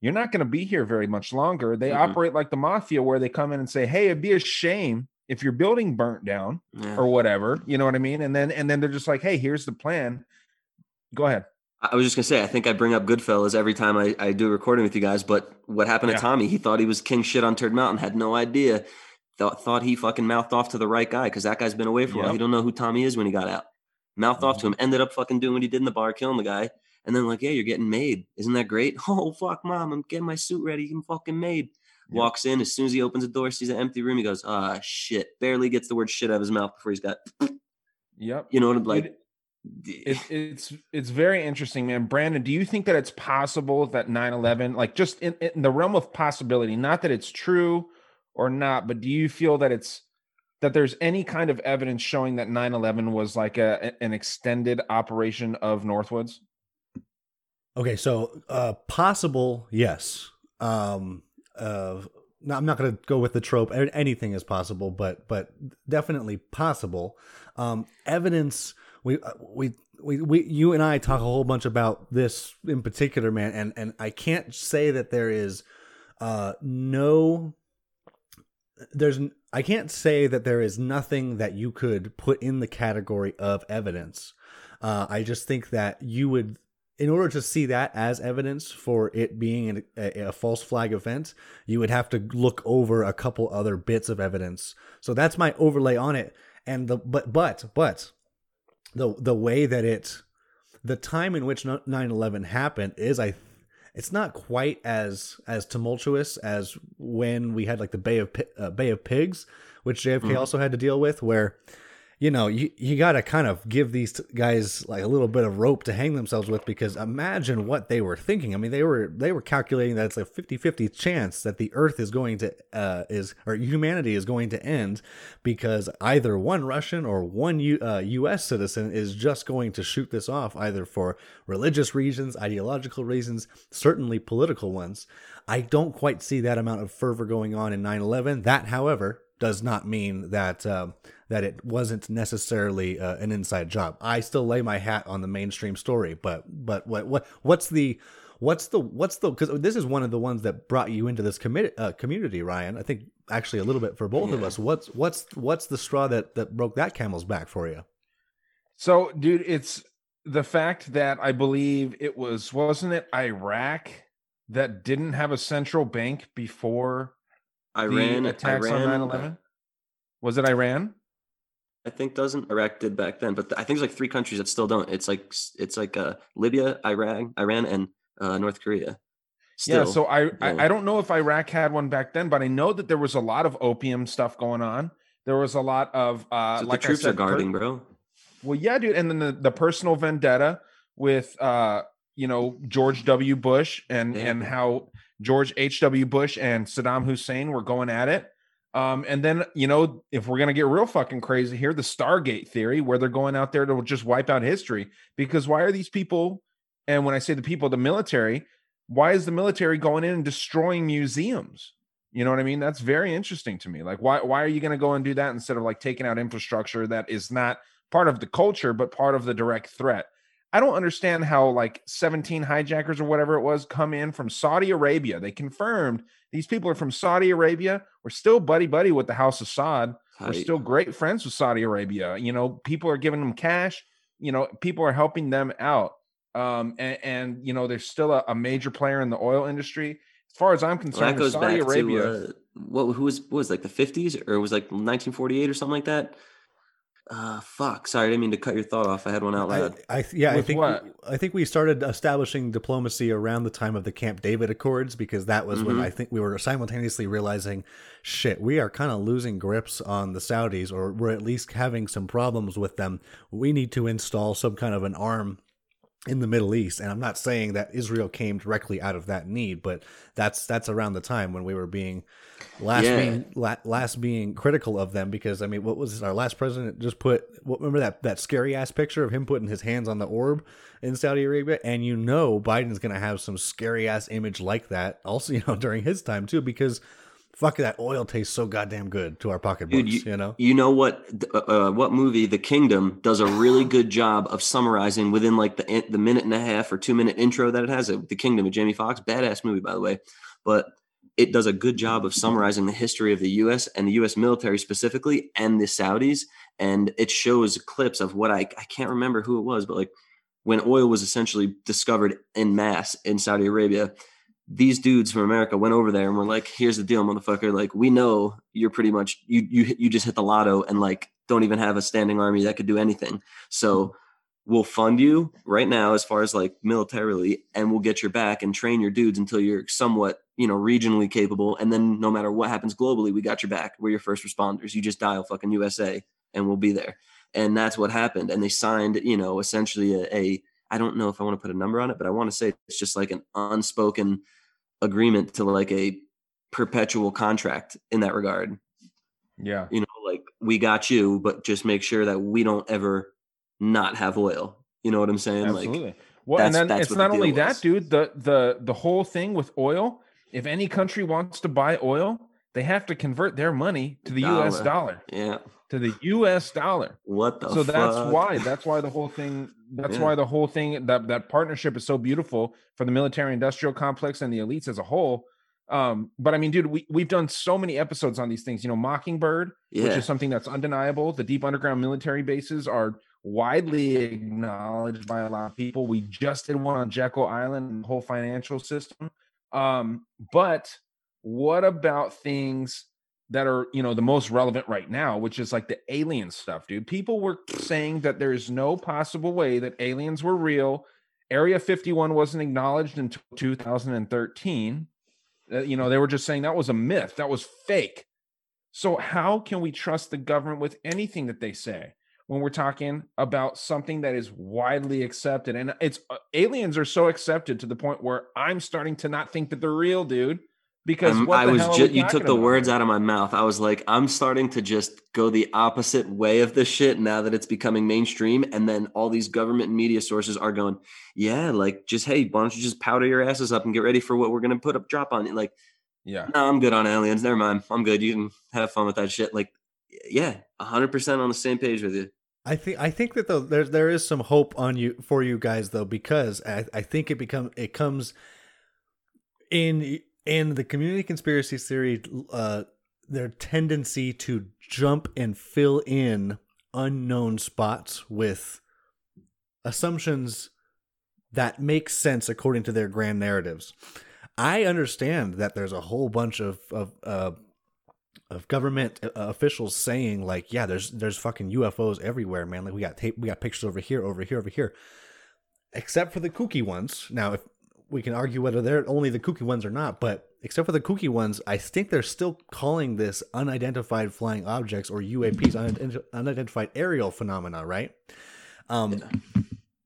you're not going to be here very much longer." They Mhm. operate like the mafia, where they come in and say, "Hey, it'd be a shame if your building burnt down Yeah. or whatever." You know what I mean? And then and then they're just like, "Hey, here's the plan." Go ahead. I was just gonna say, I think I bring up Goodfellas every time I, I do a recording with you guys. But what happened Yeah. to Tommy? He thought he was king shit on Turd Mountain, had no idea. Thought thought he fucking mouthed off to the right guy because that guy's been away for a while. He don't know who Tommy is when he got out. Mouthed off to Mm-hmm. him, ended up fucking doing what he did in the bar, killing the guy. And then like, yeah, you're getting made. Isn't that great? (laughs) Oh fuck, mom, I'm getting my suit ready. I'm fucking made. Walks in as soon as he opens the door, sees an empty room. He goes, ah shit. Barely gets the word shit out of his mouth before he's got, Yep. you know what I'm like. Dude, it, it's it's very interesting man brandon do you think that it's possible that 9-11 like just in, in the realm of possibility not that it's true or not but do you feel that it's that there's any kind of evidence showing that 9-11 was like a an extended operation of northwoods Okay, so uh possible, yes. Um uh no, I'm not going to go with the trope. Anything is possible, but but definitely possible. Um evidence we uh, we we, we you and I talk a whole bunch about this in particular, man, and and I can't say that there is uh no there's I can't say that there is nothing that you could put in the category of evidence. Uh, I just think that you would, in order to see that as evidence for it being a, a false flag event, you would have to look over a couple other bits of evidence. So that's my overlay on it. And the but but but the the way that it, the time in which 9/11 happened is I it's not quite as as tumultuous as when we had like the Bay of uh, Bay of Pigs, which JFK also had to deal with, where you know you you got to kind of give these guys like a little bit of rope to hang themselves with because imagine what they were thinking. I mean, they were they were calculating that it's a 50-50 chance that the Earth is going to uh, is or humanity is going to end because either one Russian or one U, uh, U.S. citizen is just going to shoot this off either for religious reasons, ideological reasons, certainly political ones. I don't quite see that amount of fervor going on in 9/11. That, however, does not mean that um, that it wasn't necessarily uh, an inside job. I still lay my hat on the mainstream story, but but what what what's the what's the what's the because this is one of the ones that brought you into this commit, uh, community, Ryan. I think actually a little bit for both of us. What's what's what's the straw that that broke that camel's back for you? so dude it's the fact that i believe it was wasn't it iraq that didn't have a central bank before Iran, attacks Iran, on 9-11 was it iran I think doesn't. Iraq did back then, but th- I think there's like three countries that still don't. It's like it's like uh, Libya, Iran, Iran, and uh, North Korea. yeah, so I, yeah. I I don't know if Iraq had one back then, but I know that there was a lot of opium stuff going on. There was a lot of uh, what like the troops said, are guarding, per- bro. Well, yeah, dude, and then the, the personal vendetta with uh, you know, George W. Bush and Yeah. and how George H. W. Bush and Saddam Hussein were going at it. Um, and then you know, if we're gonna get real fucking crazy here, the Stargate theory, where they're going out there to just wipe out history. Because why are these people? And when I say the people, the military, why is the military going in and destroying museums? You know what I mean? That's very interesting to me. Like, why why are you going to go and do that instead of like taking out infrastructure that is not part of the culture but part of the direct threat? I don't understand how like 17 hijackers or whatever it was come in from Saudi Arabia. They confirmed these people are from Saudi Arabia. We're still buddy buddy with the House of Saud. We're still great friends with Saudi Arabia. You know, people are giving them cash. You know, people are helping them out. Um, and, and you know, there's still a, a major player in the oil industry. As far as I'm Well, concerned, that goes Saudi back Arabia. to uh, what? Who was what was it, like the fifties or it was like 1948 or something like that? Uh, fuck. Sorry, I didn't mean to cut your thought off. I had one out loud. I th- yeah, I think what? I think we started establishing diplomacy around the time of the Camp David Accords because that was when Mhm. I think we were simultaneously realizing, shit, we are kind of losing grips on the Saudis, or we're at least having some problems with them. We need to install some kind of an arm in the Middle East, and I'm not saying that Israel came directly out of that need, but that's that's around the time when we were being last Yeah. being la- last being critical of them because I mean, what was our last president just put? What, remember that that scary ass picture of him putting his hands on the orb in Saudi Arabia, and you know Biden's gonna have some scary ass image like that also, (laughs) you know, during his time too, because fuck that oil tastes so goddamn good to our pocketbooks, Dude, you, know. You know what? Uh, uh, what movie? The Kingdom does a really good job of summarizing within like the the minute and a half or two minute intro that it has. uh, The Kingdom of Jamie Foxx, badass movie by the way, but it does a good job of summarizing the history of the U.S. and the U.S. military specifically and the Saudis, and it shows clips of what I I can't remember who it was, but like when oil was essentially discovered in mass in Saudi Arabia. These dudes from America went over there and were like, "Here's the deal, motherfucker. Like, we know you're pretty much you you you just hit the lotto and like don't even have a standing army that could do anything. So we'll fund you right now as far as like militarily, and we'll get your back and train your dudes until you're somewhat you know regionally capable. And then no matter what happens globally, we got your back. We're your first responders. You just dial fucking USA, and we'll be there. And that's what happened. And they signed, you know, essentially a, a I don't know if I want to put a number on it, but I want to say it's just like an unspoken agreement to like a perpetual contract in that regard. Yeah. You know, like we got you, but just make sure that we don't ever not have oil. You know what I'm saying? Absolutely. Like well, and then it's not the only deal that, dude. The the the whole thing with oil. If any country wants to buy oil, they have to convert their money to the U.S. Dollar. dollar. yeah. To the U.S. dollar. What the so that's why. That's why the whole thing. That's Yeah. why the whole thing. That that partnership is so beautiful for the military-industrial complex and the elites as a whole. Um, but I mean, dude, we we've done so many episodes on these things. You know, Mockingbird, which is something that's undeniable. The deep underground military bases are widely acknowledged by a lot of people. We just did one on Jekyll Island and the whole financial system. Um, but what about things that are, you know, the most relevant right now, which is like the alien stuff, dude? People were saying that there's no possible way that aliens were real. Area 51 wasn't acknowledged until 2013. Uh, you know, they were just saying that was a myth, that was fake. So, how can we trust the government with anything that they say when we're talking about something that is widely accepted? And it's uh, aliens are so accepted to the point where I'm starting to not think that they're real, dude. Because what I was just you took the about words out of my mouth. I was like, I'm starting to just go the opposite way of this shit now that it's becoming mainstream. And then all these government and media sources are going, Yeah, like just hey, why don't you just powder your asses up and get ready for what we're gonna put up drop on you? Like, Yeah. no, I'm good on aliens. Never mind. I'm good. You can have fun with that shit. Like, yeah, hundred percent on the same page with you. I think I think that though there there is some hope on you for you guys though because I, I think it become it comes in in the community conspiracy theory uh their tendency to jump and fill in unknown spots with assumptions that make sense according to their grand narratives. I understand that there's a whole bunch of of uh, of government uh, officials saying like, yeah, there's there's fucking UFOs everywhere, man. Like we got tape, we got pictures over here, over here, over here. Except for the kooky ones. Now, if we can argue whether they're only the kooky ones or not, but except for the kooky ones, I think they're still calling this unidentified flying objects or UAPs, unident- unidentified aerial phenomena, right? Um,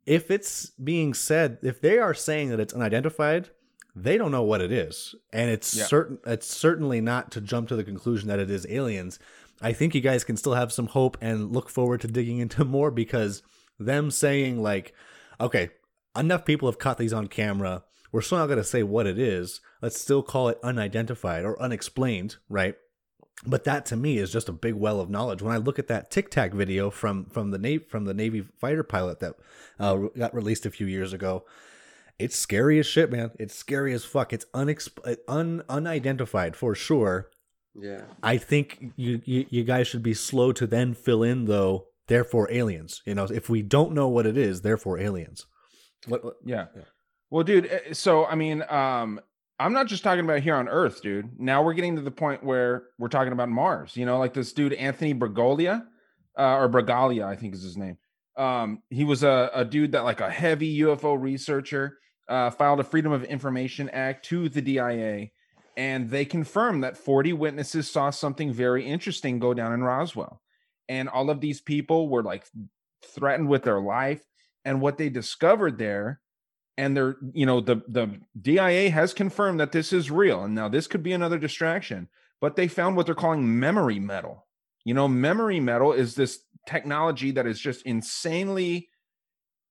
If it's being said, if they are saying that it's unidentified, they don't know what it is, and it's Yeah. certain. It's certainly not to jump to the conclusion that it is aliens. I think you guys can still have some hope and look forward to digging into more because them saying like, okay, enough people have caught these on camera. We're still not going to say what it is. Let's still call it unidentified or unexplained, right? But that to me is just a big well of knowledge. When I look at that Tic Tac video from from the Navy from the Navy fighter pilot that uh, got released a few years ago, it's scary as shit, man. It's scary as fuck. It's unexp- un unidentified for sure. Yeah. I think you, you you guys should be slow to then fill in though. Therefore, aliens. You know, if we don't know what it is, therefore aliens. What? what Yeah. Well, dude, eh, so I mean, um, I'm not just talking about here on Earth, dude. Now we're getting to the point where we're talking about Mars. You know, like this dude Anthony Bragalia, uh, or Bragalia, I think is his name. Um, he was a, a dude that like a heavy UFO researcher, uh, filed a Freedom of Information Act to the DIA, and they confirmed that 40 witnesses saw something very interesting go down in Roswell, and all of these people were like threatened with their life, and what they discovered there and they're you know the the DIA has confirmed that this is real and now this could be another distraction but they found what they're calling memory metal. You know memory metal is this technology that is just insanely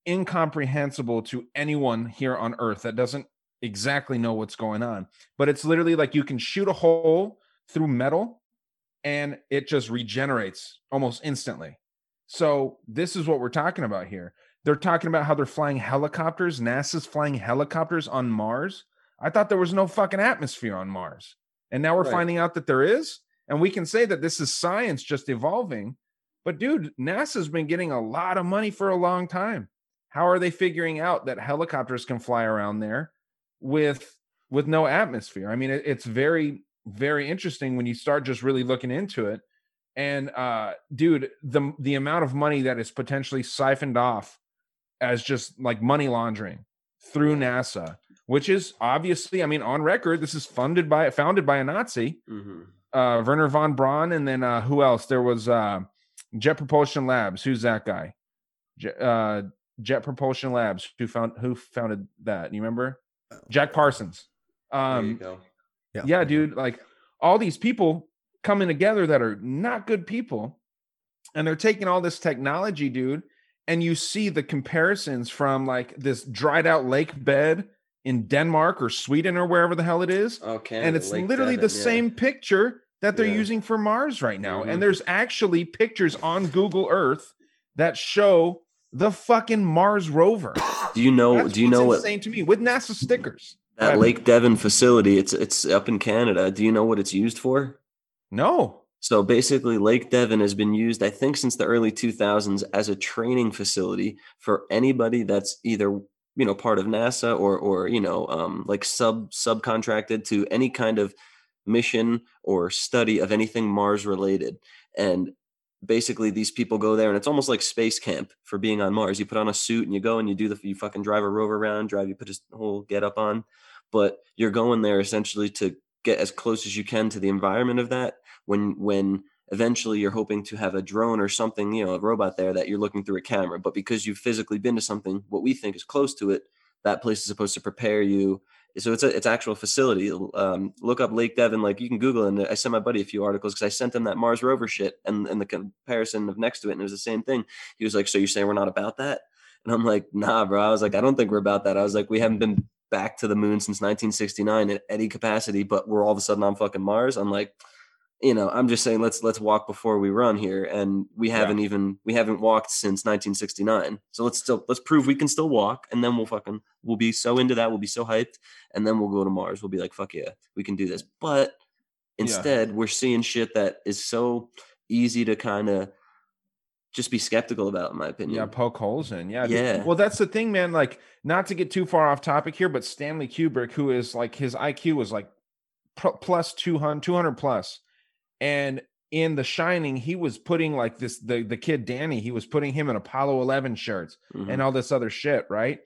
incomprehensible to anyone here on earth that doesn't exactly know what's going on. But it's literally like you can shoot a hole through metal and it just regenerates almost instantly. So this is what we're talking about here they're talking about how they're flying helicopters. NASA's flying helicopters on Mars. I thought there was no fucking atmosphere on Mars. And now we're Right. finding out that there is. And we can say that this is science just evolving. But dude, NASA's been getting a lot of money for a long time. How are they figuring out that helicopters can fly around there with with no atmosphere? I mean, it, it's very very interesting when you start just really looking into it. And uh dude, the the amount of money that is potentially siphoned off as just like money laundering through NASA, which is obviously, I mean, on record, this is funded by founded by a Nazi, hmm uh, Wernher von Braun, and then uh, who else? There was uh, Jet Propulsion Labs. Who's that guy? Jet, uh, Jet Propulsion Labs. Who found who founded that? You remember? Jack Parsons. there you Um, go. yeah, dude, like all these people coming together that are not good people, and they're taking all this technology, dude, and you see the comparisons from like this dried out lake bed in Denmark or Sweden or wherever the hell it is, Okay. and it's literally the same picture that they're Yeah. using for Mars right now. Mhm. And there's actually pictures on Google Earth that show the fucking Mars rover. Do you know? That's do you what's know what insane to me with NASA stickers? that Right. Lake Devon facility? It's it's up in Canada. Do you know what it's used for? No. So basically, Lake Devon has been used, I think, since the early 2000s as a training facility for anybody that's either you know part of NASA or or you know um, like sub subcontracted to any kind of mission or study of anything Mars related. And basically, these people go there, and it's almost like space camp for being on Mars. You put on a suit and you go and you do the you fucking drive a rover around, drive you put a whole get up on, but you're going there essentially to get as close as you can to the environment of that when when eventually you're hoping to have a drone or something you know a robot there that you're looking through a camera. But because you've physically been to something what we think is close to it that place is supposed to prepare you. So it's a it's actual facility. Um, look up lake devon like you can google it and i sent my buddy a few articles because i sent him that mars rover shit and and the comparison of next to it and it was the same thing. He was like so you're saying we're not about that? And i'm like nah bro. I was like i don't think we're about that. I was like we haven't been back to the moon since 1969 in any capacity, but we're all of a sudden on fucking Mars. I'm like, you know, I'm just saying let's let's walk before we run here, and we haven't even we haven't walked since 1969. So let's still let's prove we can still walk, and then we'll fucking we'll be so into that, we'll be so hyped, and then we'll go to Mars. We'll be like, fuck yeah, we can do this. But instead, we're seeing shit that is so easy to kind of just be skeptical about, in my opinion. Yeah, poke holes in. Yeah. Yeah. Well, that's the thing, man. Like, not to get too far off topic here, but Stanley Kubrick, who is like his IQ was like pl- plus 200, 200 plus, And in The Shining, he was putting like this the the kid Danny, he was putting him in Apollo 11 shirts Mhm. and all this other shit, right?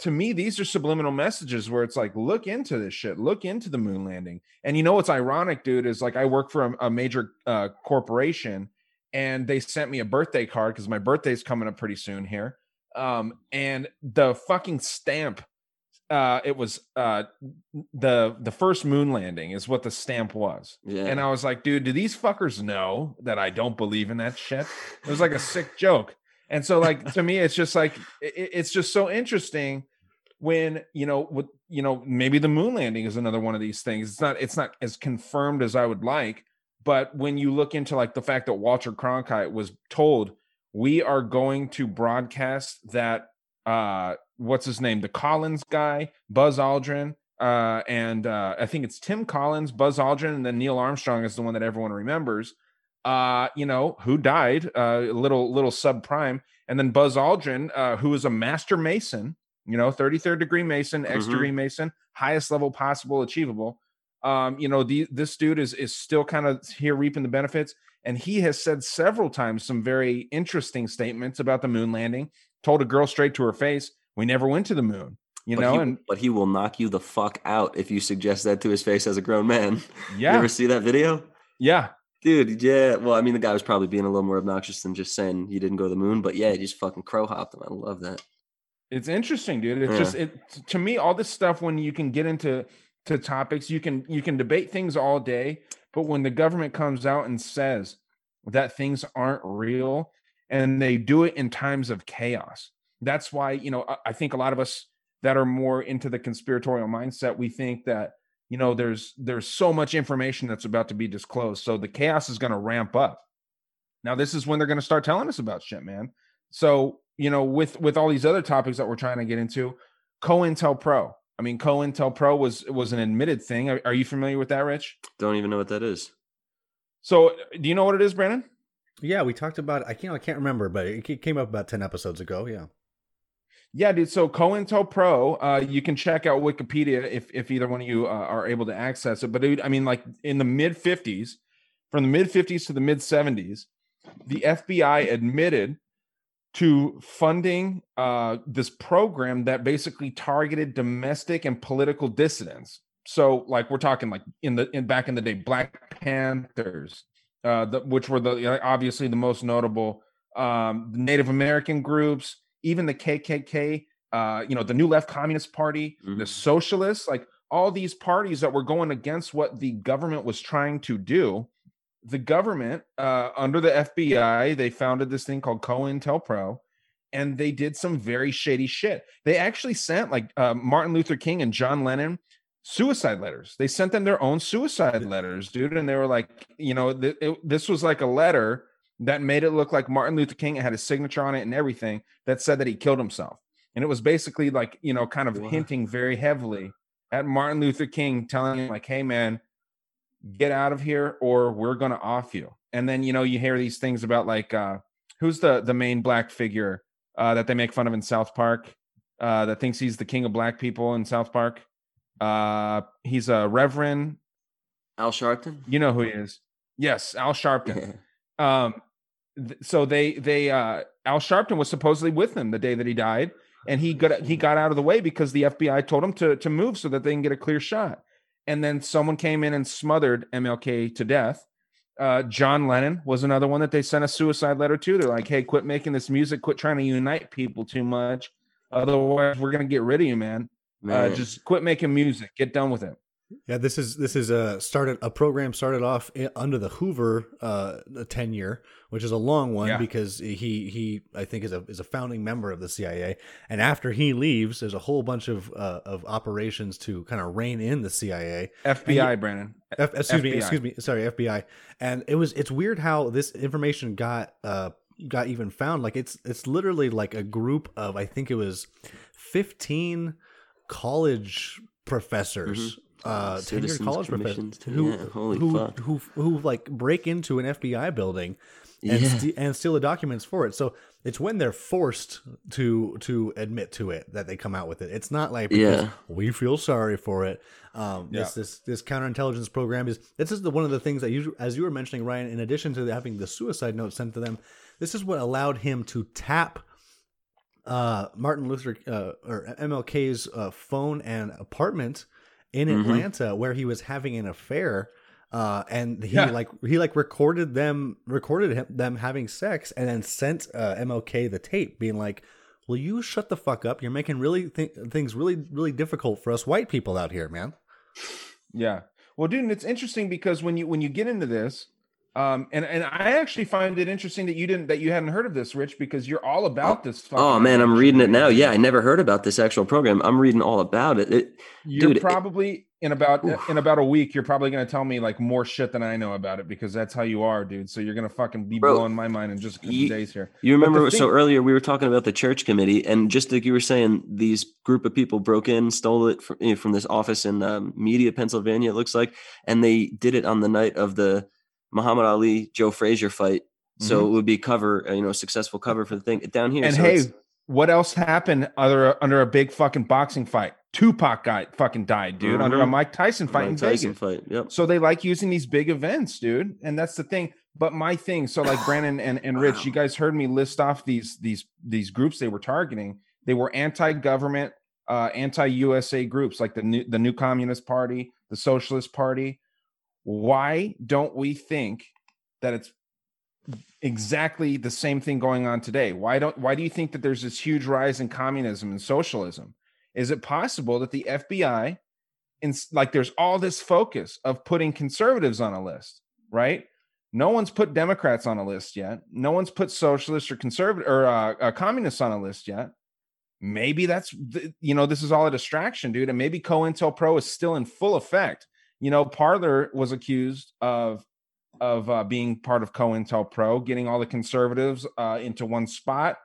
To me, these are subliminal messages where it's like, look into this shit, look into the moon landing. And you know what's ironic, dude, is like I work for a, a major uh, corporation and they sent me a birthday card because my birthday's coming up pretty soon here. Um, and the fucking stamp, uh, it was uh the the first moon landing is what the stamp was. Yeah. And I was like, dude, do these fuckers know that I don't believe in that shit? It was like a sick joke. And so, like, to me, it's just like it, it's just so interesting when you know, with you know, maybe the moon landing is another one of these things. It's not it's not as confirmed as I would like, but when you look into like the fact that Walter Cronkite was told we are going to broadcast that uh what's his name, the Collins guy, Buzz Aldrin, uh, and uh, I think it's Tim Collins, Buzz Aldrin, and then Neil Armstrong is the one that everyone remembers. Uh, you know, who died, uh, a little little subprime, and then Buzz Aldrin, uh, who is a master mason, you know, 33rd degree mason, X Mhm. degree mason, highest level possible achievable. Um, you know, the this dude is is still kind of here reaping the benefits, and he has said several times some very interesting statements about the moon landing. Told a girl straight to her face, "We never went to the moon." You but know, he, and but he will knock you the fuck out if you suggest that to his face as a grown man. (laughs) yeah, You ever see that video? yeah, Dude, yeah. Well, I mean, the guy was probably being a little more obnoxious than just saying he didn't go to the moon, but yeah, he just fucking crow hopped him. I love that. it's interesting dude it's Yeah. just it to me all this stuff when you can get into to topics you can you can debate things all day but when the government comes out and says that things aren't real and they do it in times of chaos that's why you know I, I think a lot of us that are more into the conspiratorial mindset we think that you know there's there's so much information that's about to be disclosed so the chaos is going to ramp up now this is when they're going to start telling us about shit man so you know with with all these other topics that we're trying to get into cointelpro i mean cointelpro was was an admitted thing are, are you familiar with that rich Don't even know what that is. so do you know what it is brandon Yeah, we talked about. I can't. I can't remember, but it came up about ten episodes ago. Yeah. Yeah, dude. So COINTELPRO, uh, you can check out Wikipedia if if either one of you uh, are able to access it. But dude, I mean, like in the mid '50s, from the mid '50s to the mid '70s, the FBI admitted to funding uh, this program that basically targeted domestic and political dissidents. So, like, we're talking like in the in back in the day, Black Panthers, uh, the, which were the obviously the most notable um, Native American groups, even the KKK, uh, you know, the New Left Communist Party, the Mhm. Socialists, like all these parties that were going against what the government was trying to do. The government, uh, under the FBI, they founded this thing called COINTELPRO, and they did some very shady shit. They actually sent like uh, Martin Luther King and John Lennon suicide letters. They sent them their own suicide letters, dude, and they were like, you know, th- it, this was like a letter that made it look like Martin Luther King had his signature on it and everything that said that he killed himself. And it was basically like, you know, kind of Wow. hinting very heavily at Martin Luther King telling him, like, hey, man, get out of here or we're going to off you. And then, you know, you hear these things about like, uh, who's the, the main black figure uh, that they make fun of in South Park uh, that thinks he's the king of black people in South Park? Uh, he's a reverend. Al Sharpton? You know who he is. Yes, Al Sharpton. (laughs) Um, th- so they they uh Al Sharpton was supposedly with him the day that he died, and he got he got out of the way because the FBI told him to to move so that they can get a clear shot. And then someone came in and smothered MLK to death. Uh, John Lennon was another one that they sent a suicide letter to. They're like, "Hey, quit making this music. Quit trying to unite people too much. Otherwise, we're gonna get rid of you, man. Uh, just quit making music. Get done with it." Yeah, this is this is a started a program started off under the Hoover uh, tenure, which is a long one Yeah. because he he I think is a is a founding member of the CIA, and after he leaves, there's a whole bunch of uh, of operations to kind of rein in the CIA. FBI, Brandon. F- excuse me, excuse me, sorry, FBI. And it was it's weird how this information got uh got even found. Like it's it's literally like a group of I think it was fifteen college professors. Uh, tenured Citizens college professors who Yeah, holy who, who who like break into an FBI building and, Yeah. ste- and steal the documents for it. So it's when they're forced to to admit to it that they come out with it. It's not like because Yeah. we feel sorry for it. Um, this this this counterintelligence program is this is the one of the things that you as you were mentioning, Ryan. In addition to having the suicide note sent to them, this is what allowed him to tap uh, Martin Luther uh, or MLK's uh, phone and apartment in Mhm. Atlanta where he was having an affair. Uh, and he Yeah. like he like recorded them recorded him, them having sex and then sent uh, MLK the tape being like, "Will you shut the fuck up? You're making really th- things really really difficult for us white people out here, man." Yeah. Well, dude, it's interesting because when you when you get into this, um, and and I actually find it interesting that you didn't that you hadn't heard of this, Rich, because you're all about this. Oh man, I'm reading it now. Yeah, I never heard about this actual program. I'm reading all about it. it You're dude, it- probably in about Oof. in about a week. You're probably gonna tell me like more shit than I know about it because that's how you are, dude. So you're gonna fucking be Bro, blowing my mind in just a couple ye- days here. You remember? so earlier we were talking about the church committee, and just like you were saying, these group of people broke in, stole it from, you know, from this office in um, Media, Pennsylvania. It looks like, and they did it on the night of the Muhammad Ali Joe Frazier fight. So it would be cover, uh, you know, successful cover for the thing down here. Mm-hmm. And so hey, what else happened other under a big fucking boxing fight? Tupac guy fucking died, dude, under a Mhm. Mike Tyson fight in Tyson Vegas. fight. Yep. So they like using these big events, dude. And that's the thing. But my thing, so like Brandon and, and Rich, you guys heard me list off these these these groups they were targeting. They were anti-government, uh, anti-USA groups like the new the new Communist Party, the Socialist Party. Why don't we think that it's exactly the same thing going on today? Why don't why do you think that there's this huge rise in communism and socialism? Is it possible that the FBI in like there's all this focus of putting conservatives on a list, right? No one's put Democrats on a list yet. No one's put socialists or conservative or uh, uh, communists on a list yet. Maybe that's th- you know this is all a distraction, dude, and maybe COINTELPRO is still in full effect. You know, Parler was accused of of uh, being part of COINTELPRO, getting all the conservatives uh, into one spot.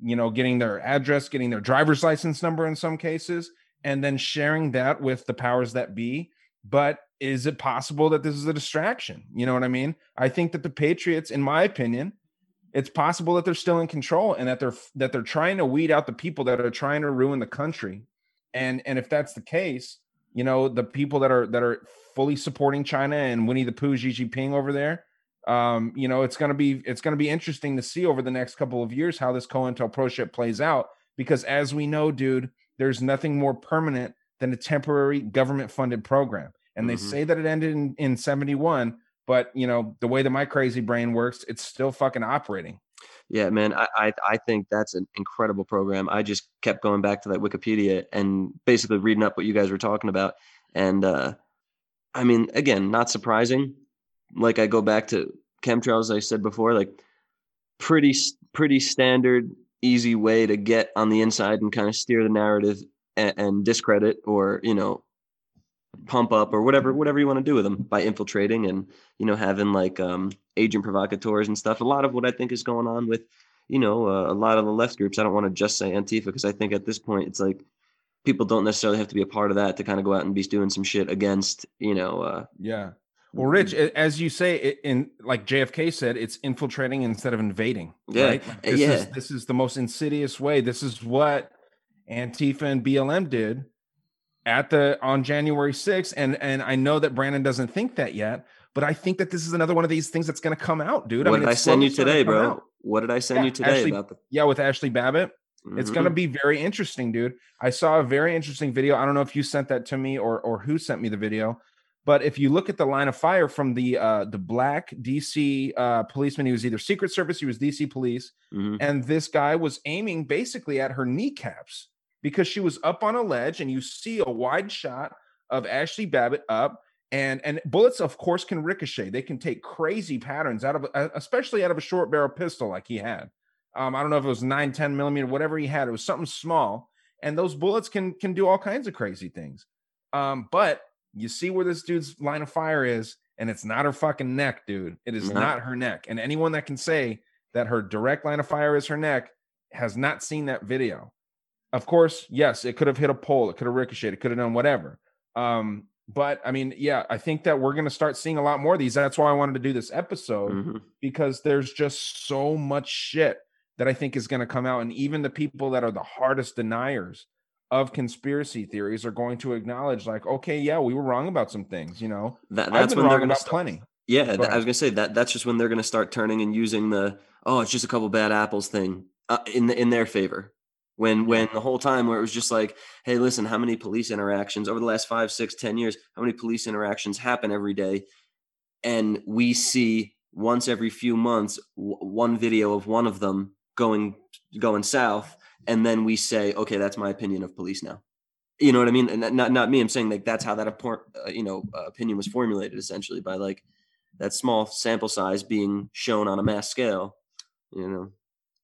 You know, getting their address, getting their driver's license number in some cases, and then sharing that with the powers that be. But is it possible that this is a distraction? You know what I mean? I think that the Patriots, in my opinion, it's possible that they're still in control and that they're that they're trying to weed out the people that are trying to ruin the country. And and if that's the case, you know, the people that are that are fully supporting China and Winnie the Pooh, Xi Jinping over there, um, you know, it's gonna be it's gonna be interesting to see over the next couple of years how this COINTELPRO ship plays out. Because as we know, dude, there's nothing more permanent than a temporary government funded program. And they Mhm. say that it ended in, in 71, but you know, the way that my crazy brain works, it's still fucking operating. Yeah, man, I, I I think that's an incredible program. I just kept going back to that Wikipedia and basically reading up what you guys were talking about. And uh I mean, again, not surprising. Like I go back to chemtrails, I said before, like pretty pretty standard, easy way to get on the inside and kind of steer the narrative and, and discredit or you know pump up or whatever whatever you want to do with them by infiltrating and you know having like um agent provocateurs and stuff a lot of what i think is going on with you know uh, a lot of the left groups i don't want to just say antifa because i think at this point it's like people don't necessarily have to be a part of that to kind of go out and be doing some shit against you know uh Yeah. Well, Rich, as you say, it, in like JFK said, it's infiltrating instead of invading. Yeah, Right? Uh, this yeah. Is, this is the most insidious way. This is what Antifa and BLM did at the on January 6th. And and I know that Brandon doesn't think that yet, but I think that this is another one of these things that's going to come out, dude. what mean, did i send you today to bro out. what did i send Yeah, you today Ashley- about the Yeah, with Ashley Babbitt. It's going to be very interesting, dude. I saw a very interesting video. I don't know if you sent that to me or or who sent me the video, but if you look at the line of fire from the uh the black DC uh policeman, he was either Secret Service, he was DC police, Mhm. and this guy was aiming basically at her kneecaps because she was up on a ledge, and you see a wide shot of Ashley Babbitt up. And and bullets, of course, can ricochet. They can take crazy patterns out of, especially out of a short barrel pistol like he had. Um, I don't know if it was 9, 10 millimeter, whatever he had. It was something small, and those bullets can can do all kinds of crazy things. Um, but you see where this dude's line of fire is, and it's not her fucking neck, dude. It is No. not her neck. And anyone that can say that her direct line of fire is her neck has not seen that video. Of course, yes, it could have hit a pole, it could have ricocheted, it could have done whatever. Um, but I mean, yeah, I think that we're going to start seeing a lot more of these. That's why I wanted to do this episode Mhm. because there's just so much shit that I think is going to come out. And even the people that are the hardest deniers of conspiracy theories are going to acknowledge, like, okay, yeah, we were wrong about some things, you know? That, been when they're going to start. plenty. Yeah, th- I was gonna say that. That's just when they're gonna start turning and using the oh, it's just a couple bad apples thing uh, in the, in their favor. When when the whole time where it was just like, hey, listen, how many police interactions over the last five, six, ten years? How many police interactions happen every day? And we see once every few months w- one video of one of them going going south, and then we say, okay, that's my opinion of police now. You know what I mean? And not not me. I'm saying like that's how that uh, you know uh, opinion was formulated essentially by like that small sample size being shown on a mass scale. You know,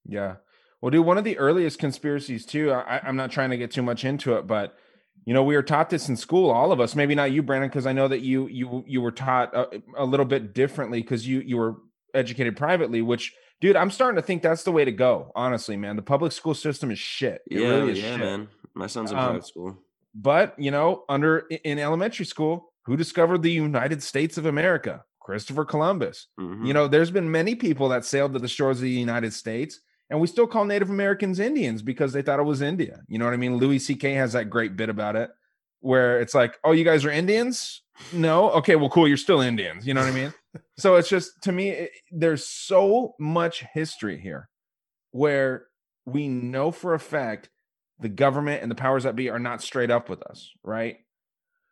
Yeah. Well, dude, one of the earliest conspiracies too. I, I'm not trying to get too much into it, but you know, we were taught this in school, all of us. Maybe not you, Brandon, because I know that you you you were taught a, a little bit differently because you you were educated privately. Which, dude, I'm starting to think that's the way to go. Honestly, man, the public school system is shit. It yeah, really is yeah, shit. man. My son's in Um, private school. But you know, under in elementary school, who discovered the United States of America? Christopher Columbus. Mhm. You know, there's been many people that sailed to the shores of the United States, and we still call Native Americans Indians because they thought it was India. You know what I mean? Louis C.K. has that great bit about it where it's like, oh, you guys are Indians? No? Okay, well, cool. You're still Indians. You know what I mean? (laughs) so it's just, to me, it, there's so much history here where we know for a fact the government and the powers that be are not straight up with us, right?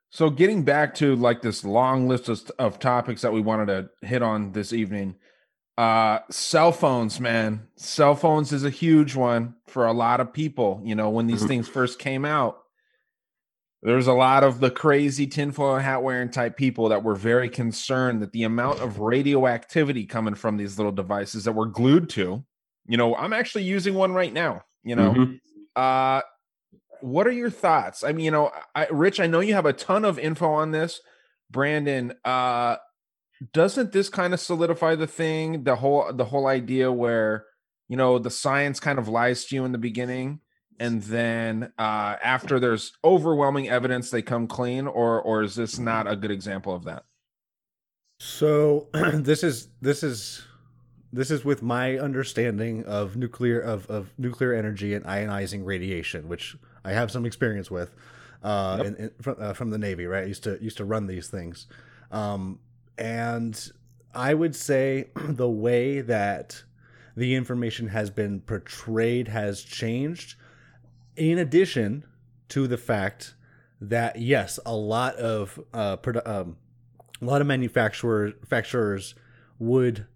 So getting back to like this long list of, of topics that we wanted to hit on this evening, uh cell phones, man. Cell phones is a huge one for a lot of people. You know, when these Mhm. things first came out, there's a lot of the crazy tinfoil hat wearing type people that were very concerned that the amount of radioactivity coming from these little devices that we're glued to. You know, I'm actually using one right now. You know, Mhm. uh, what are your thoughts? I mean, you know, I, Rich, I know you have a ton of info on this. Brandon, uh, doesn't this kind of solidify the thing, the whole the whole idea where you know the science kind of lies to you in the beginning, and then uh, after there's overwhelming evidence, they come clean, or or is this not a good example of that? So (clears throat) this is this is this is with my understanding of nuclear of, of nuclear energy and ionizing radiation, which I have some experience with, uh, Yep. in, in, from, uh, from the Navy. Right, I used to used to run these things, um, and I would say (clears throat) the way that the information has been portrayed has changed. In addition to the fact that yes, a lot of uh, produ- um, a lot of manufacturers manufacturers would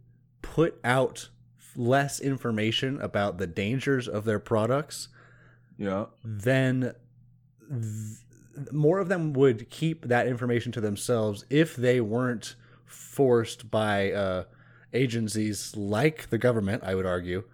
put out less information about the dangers of their products Yeah, then th- more of them would keep that information to themselves if they weren't forced by uh, agencies like the government, I would argue,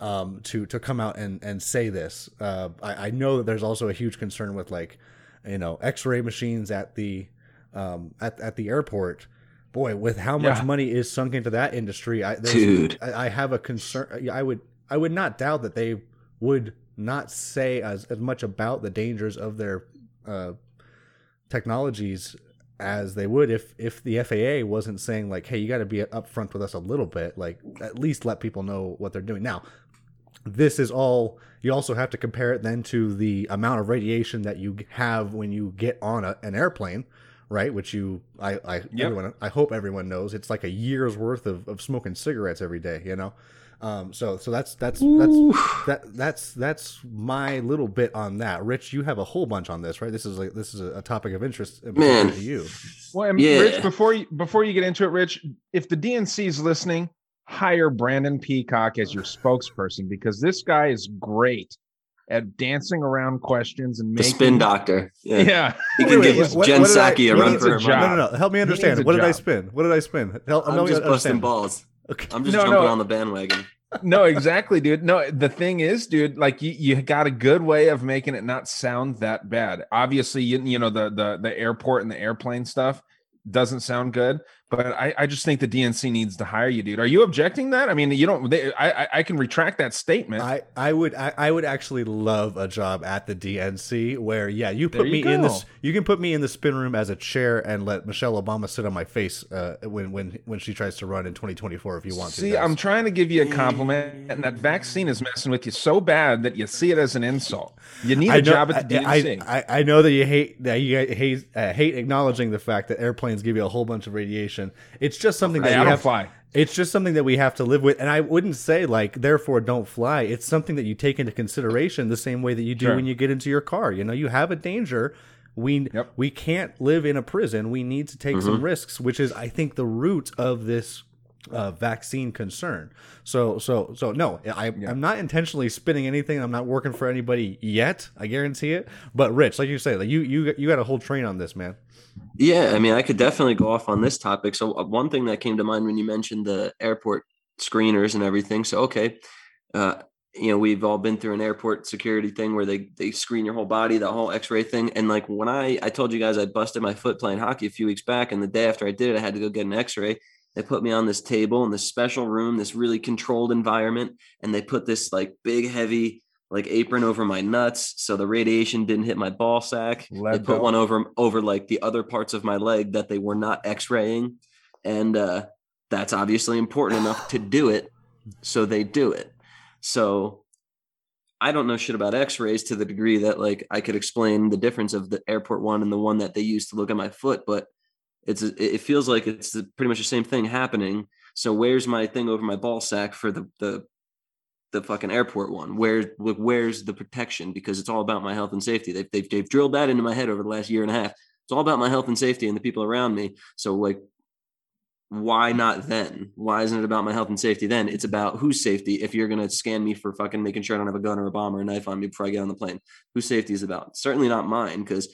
um, to to come out and and say this. Uh, I, I know that there's also a huge concern with like, you know, X-ray machines at the um, at at the airport. Boy, with how much Yeah. money is sunk into that industry, I, Dude. I, I have a concern. I would I would not doubt that they would not say as, as much about the dangers of their uh, technologies as they would if if the FAA wasn't saying like, hey, you got to be upfront with us a little bit, like at least let people know what they're doing. Now, this is all. You also have to compare it then to the amount of radiation that you have when you get on a, an airplane, right? Which you, I, I, everyone, I hope everyone knows it's like a year's worth of, of smoking cigarettes every day. You know, um, so so that's that's that's that that's that's my little bit on that. Rich, you have a whole bunch on this, right? This is like this is a, a topic of interest Man. to you. Well, and Yeah. Rich, before you before you get into it, Rich, if the DNC is listening, hire Brandon Peacock as your spokesperson because this guy is great at dancing around questions and The making spin doctor. Yeah. Yeah, He can give what- Jen what Psaki a run for a her job. money. No, no, no. Help me understand. needs a What did I spin? What did I spin? Help, I'm help me just busting understand. balls. Okay. I'm just No, jumping no. on the bandwagon. no, exactly, dude. No, the thing is, dude, like you, you got a good way of making it not sound that bad. Obviously, you, you know the the the airport and the airplane stuff doesn't sound good, but I, I just think the DNC needs to hire you, dude. Are you objecting that? I mean, you don't. They, I I- can retract that statement. I, I would I, I would actually love a job at the DNC where yeah you put you me in this you can put me in the spin room as a chair and let Michelle Obama sit on my face uh, when when when she tries to run in 2024 if you want to. See. I'm trying to give you a compliment, and that vaccine is messing with you so bad that you see it as an insult. You need a know, job at the I, DNC. I, I know that you hate that you hate uh, hate acknowledging the fact that airplanes give you a whole bunch of radiation. It's just something that we I don't have. fly. It's just something that we have to live with, and I wouldn't say like therefore don't fly. It's something that you take into consideration the same way that you do Sure. when you get into your car. You know, you have a danger. We Yep. we can't live in a prison. We need to take Mm-hmm. some risks, which is I think the root of this uh, vaccine concern. So so so no, I, I'm not intentionally spinning anything. I'm not working for anybody yet. I guarantee it. But Rich, like you say, like you you you got a whole train on this, man. Yeah, I mean, I could definitely go off on this topic. So, uh, one thing that came to mind when you mentioned the airport screeners and everything. So, okay, uh, you know, we've all been through an airport security thing where they they screen your whole body, the whole X-ray thing. And like when I I told you guys I busted my foot playing hockey a few weeks back, and the day after I did it, I had to go get an X-ray. They put me on this table in this special room, this really controlled environment, and they put this like big, heavy like apron over my nuts so the radiation didn't hit my ball sack. Lead they put belt. one over over like the other parts of my leg that they were not x-raying. And uh that's obviously important enough to do it. So they do it. So I don't know shit about x-rays to the degree that like I could explain the difference of the airport one and the one that they used to look at my foot, but it's it feels like it's pretty much the same thing happening. So where's my thing over my ball sack for the the the fucking airport one? Where where's the protection? Because it's all about my health and safety. They've, they've they've drilled that into my head over the last year and a half. It's all about my health and safety and the people around me. So like, why not then? Why isn't it about my health and safety then? It's about whose safety. If you're gonna scan me for fucking making sure I don't have a gun or a bomb or a knife on me before I get on the plane, whose safety is about? Certainly not mine, because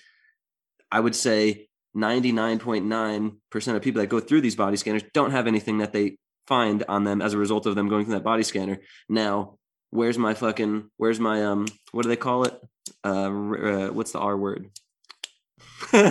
I would say 99.9% of people that go through these body scanners don't have anything that they find on them as a result of them going through that body scanner. Now, where's my fucking, where's my, um, what do they call it? Uh, uh what's the R word? (laughs) Wait,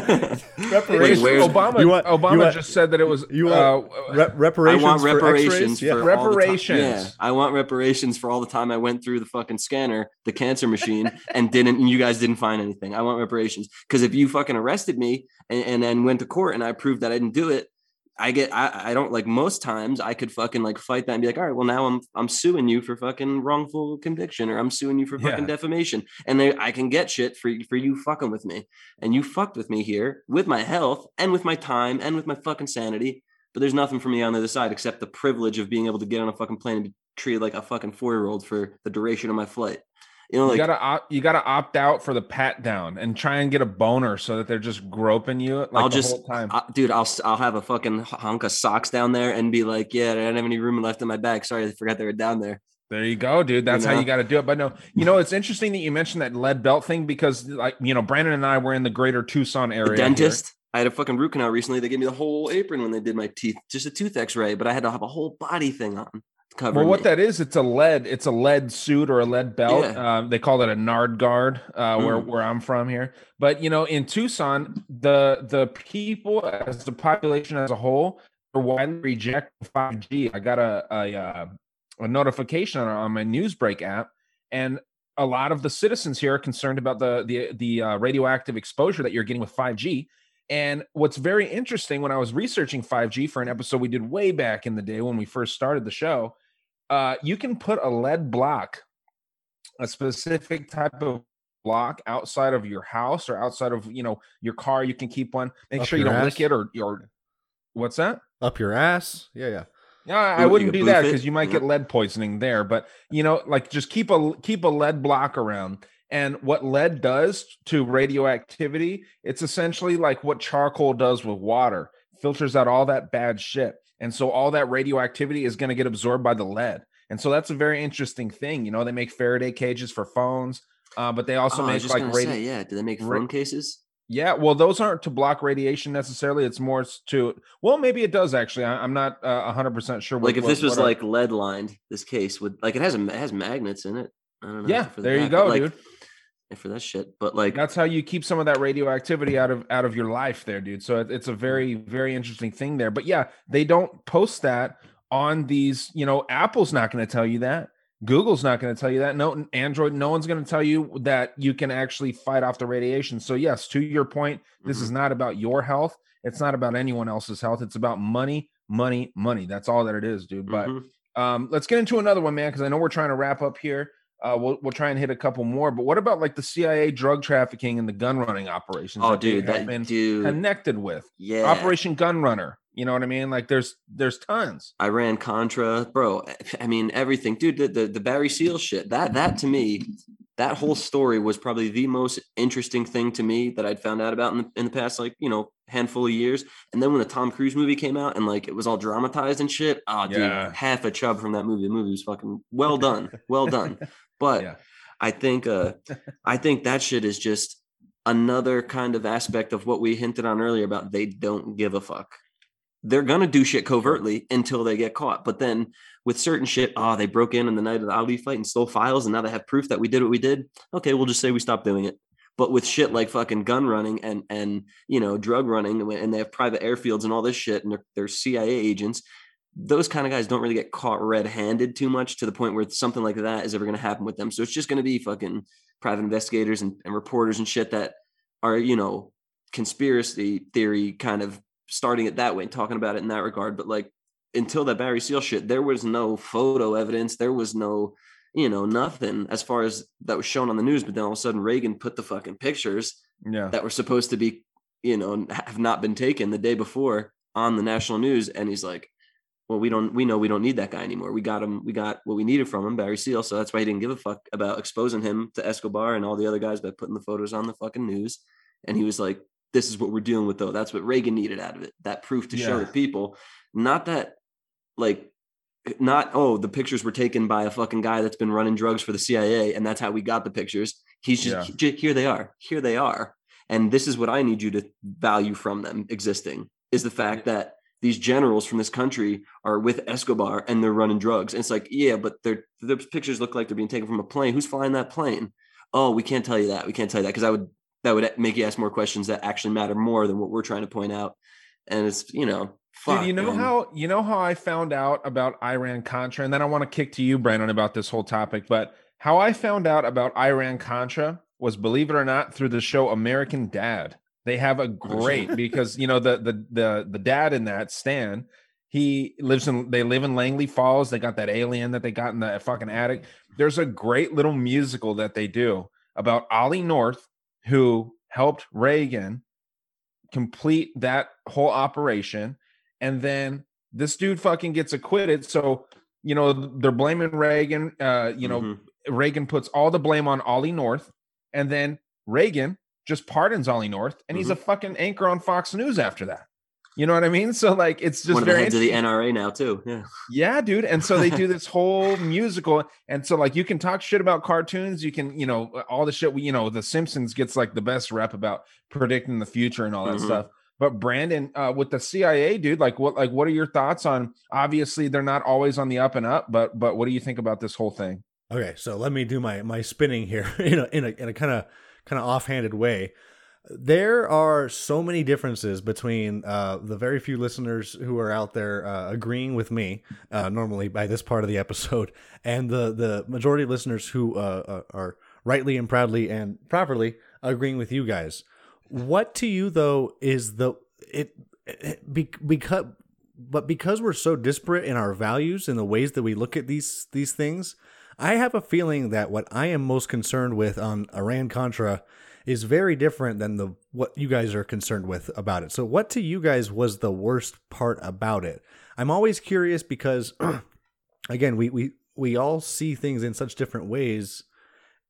Reparations. where's, Obama, you want- Obama you want- just said that it was you uh, Re- reparations I want reparations for, Yeah. all the ti- Reparations. yeah, I want reparations for all the time I went through the fucking scanner, the cancer machine, and didn't. And you guys didn't find anything. I want reparations because if you fucking arrested me and, and then went to court and I proved that I didn't do it, I get. I, I don't like most times I could fucking like fight that and be like, all right, well now I'm I'm suing you for fucking wrongful conviction or I'm suing you for fucking Yeah. defamation, and they, I can get shit for for you fucking with me, and you fucked with me here with my health and with my time and with my fucking sanity but there's nothing for me on the other side except the privilege of being able to get on a fucking plane and be treated like a fucking four year old for the duration of my flight. You know, you gotta opt, you gotta opt out for the pat down and try and get a boner so that they're just groping you like I'll the just, whole time. I- dude, I'll I'll have a fucking hunk of socks down there and be like, yeah, I don't have any room left in my bag. Sorry, I forgot they were down there. There you go, dude. That's how know? you got to do it. But no, you know, it's interesting that you mentioned that lead belt thing because, like, you know, Brandon and I were in the greater Tucson area. The here. dentist. I had a fucking root canal recently. They gave me the whole apron when they did my teeth, just a tooth X-ray, but I had to have a whole body thing on. Well, what me. that is, it's a lead, it's a lead suit or a lead belt. Yeah. Um, they call it a Nard guard, uh, where Mm. where I'm from here. But you know, in Tucson, the the people as the population as a whole are widely reject 5G. I got a a, uh, a notification on, on my Newsbreak app, and a lot of the citizens here are concerned about the the the uh, radioactive exposure that you're getting with 5G. And what's very interesting when I was researching 5G for an episode we did way back in the day when we first started the show, uh, you can put a lead block, a specific type of block outside of your house or outside of you know your car. You can keep one. Make Up sure you don't ass? lick it or or what's that? Up your ass? Yeah, yeah. Yeah, I You- wouldn't do that because you might get lead poisoning there. But you know, like just keep a keep a lead block around. And what lead does to radioactivity, it's essentially like what charcoal does with water. Filters out all that bad shit. And so all that radioactivity is going to get absorbed by the lead. And so that's a very interesting thing. You know, they make Faraday cages for phones, uh, but they also Oh, I make like radio. say, yeah. Do they make ra- phone cases? Yeah, well, those aren't to block radiation necessarily. It's more to well, maybe it does actually. I, I'm not uh, 100% sure. What, Like if what- this was are- like lead lined, this case would like it has a, it has magnets in it. I don't know. yeah, for the there you but, go, like, dude. For that shit. But like, That's how you keep some of that radioactivity out of out of your life, there, dude. So it's a very very interesting thing there. But yeah, they don't post that on these. You know, Apple's not going to tell you that. Google's not going to tell you that. No, Android, no one's going to tell you that you can actually fight off the radiation. So yes, to your point, this is not about your health. It's not about anyone else's health. It's about money, money, money. That's all that it is, dude. But Mhm. um, let's get into another one, man, because I know we're trying to wrap up here. Uh, we'll we'll try and hit a couple more. But what about like the CIA drug trafficking and the gun running operations? oh, that dude, that been dude, connected with yeah, Operation Gun Runner. You know what I mean? Like there's there's tons. Iran Contra, bro. I mean, everything, dude. The, the the Barry Seal shit. That that to me, that whole story was probably the most interesting thing to me that I'd found out about in the, in the past, like you know, handful of years. And then when the Tom Cruise movie came out and like it was all dramatized and shit, oh, dude, Yeah. half a chub from that movie. The movie was fucking well (laughs) done, well done. But Yeah. I think, uh, (laughs) I think that shit is just another kind of aspect of what we hinted on earlier about they don't give a fuck they're gonna do shit covertly until they get caught. But then with certain shit, oh, they broke in on the night of the Ali fight and stole files, and now they have proof that we did what we did. Okay, we'll just say we stopped doing it. But with shit like fucking gun running and and you know drug running, and they have private airfields and all this shit, and they're, they're CIA agents. Those kind of guys don't really get caught red-handed too much to the point where something like that is ever going to happen with them. So it's just going to be fucking private investigators and, and reporters and shit that are you know conspiracy theory kind of starting it that way and talking about it in that regard. But like until that Barry Seal shit, there was no photo evidence. There was no, you know, nothing as far as that was shown on the news. But then all of a sudden Reagan put the fucking pictures Yeah. that were supposed to be, you know, have not been taken the day before on the national news. And he's like, well, we don't, we know we don't need that guy anymore. We got him, we got what we needed from him, Barry Seal. So that's why he didn't give a fuck about exposing him to Escobar and all the other guys by putting the photos on the fucking news. And he was like, this is what we're dealing with, though. That's what Reagan needed out of it. That proof to show the people, not that, like, not oh the pictures were taken by a fucking guy that's been running drugs for the CIA and that's how we got the pictures. He's just Yeah. here they are. Here they are. And this is what I need you to value from them existing is the fact that these generals from this country are with Escobar and they're running drugs. And it's like, yeah, but their the pictures look like they're being taken from a plane. Who's flying that plane? Oh, we can't tell you that. We can't tell you that because I would that would make you ask more questions that actually matter more than what we're trying to point out. And it's you know, fuck, Dude, you know man. how you know how I found out about Iran Contra, and then I want to kick to you, Brandon, about this whole topic. But how I found out about Iran Contra was, believe it or not, through the show American Dad. They have a oh, great because you know the the the the dad in that Stan. He lives in they live in Langley Falls. They got that alien that they got in the fucking attic. There's a great little musical that they do about Ollie North, who helped Reagan complete that whole operation and then this dude fucking gets acquitted so you know they're blaming reagan uh you know Mhm. reagan puts all the blame on ollie north and then reagan just pardons ollie north and he's Mm-hmm. a fucking anchor on fox news after that you know what i mean so like it's just one of the very heads of the. NRA now too. Yeah. Yeah, dude. And so they do this (laughs) whole musical. And so like you can talk shit about cartoons, you can, you know, all the shit we, you know, the Simpsons gets like the best rep about predicting the future and all that Mhm. stuff. But Brandon, uh, with the CIA, dude, like what like what are your thoughts on obviously they're not always on the up and up, but but what do you think about this whole thing? Okay, so let me do my my spinning here (laughs) in a in a in a kind of kind of offhanded way. There are so many differences between uh, the very few listeners who are out there uh, agreeing with me uh, normally by this part of the episode, (laughs) and the the majority of listeners who uh, uh, are rightly and proudly and properly agreeing with you guys. What to you though is the it, it be, because but because we're so disparate in our values and the ways that we look at these these things, I have a feeling that what I am most concerned with on Iran Contra is very different than the what you guys are concerned with about it. So what to you guys was the worst part about it? I'm always curious because (clears throat) again, we we we all see things in such different ways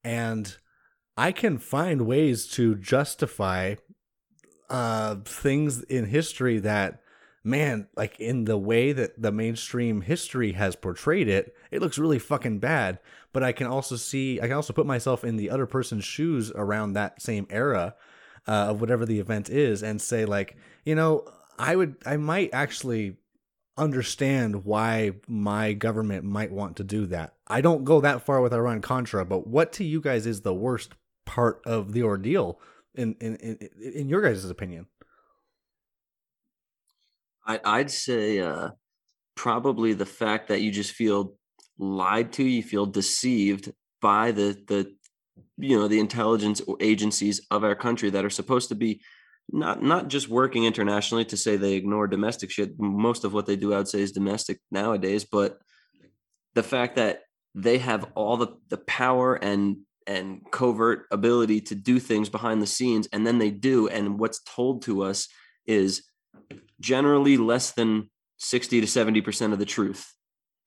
and I can find ways to justify uh things in history that man, like in the way that the mainstream history has portrayed it, it looks really fucking bad. But I can also see, I can also put myself in the other person's shoes around that same era uh, of whatever the event is and say, like, you know, I would, I might actually understand why my government might want to do that. I don't go that far with Iran Contra, but what to you guys is the worst part of the ordeal in in in, in your guys' opinion? I, I'd say uh, probably the fact that you just feel lied to, you feel deceived by the the you know the intelligence agencies of our country that are supposed to be not not just working internationally to say they ignore domestic shit. Most of what they do, I would say, is domestic nowadays. But the fact that they have all the the power and and covert ability to do things behind the scenes, and then they do, and what's told to us is generally less than 60 to 70% of the truth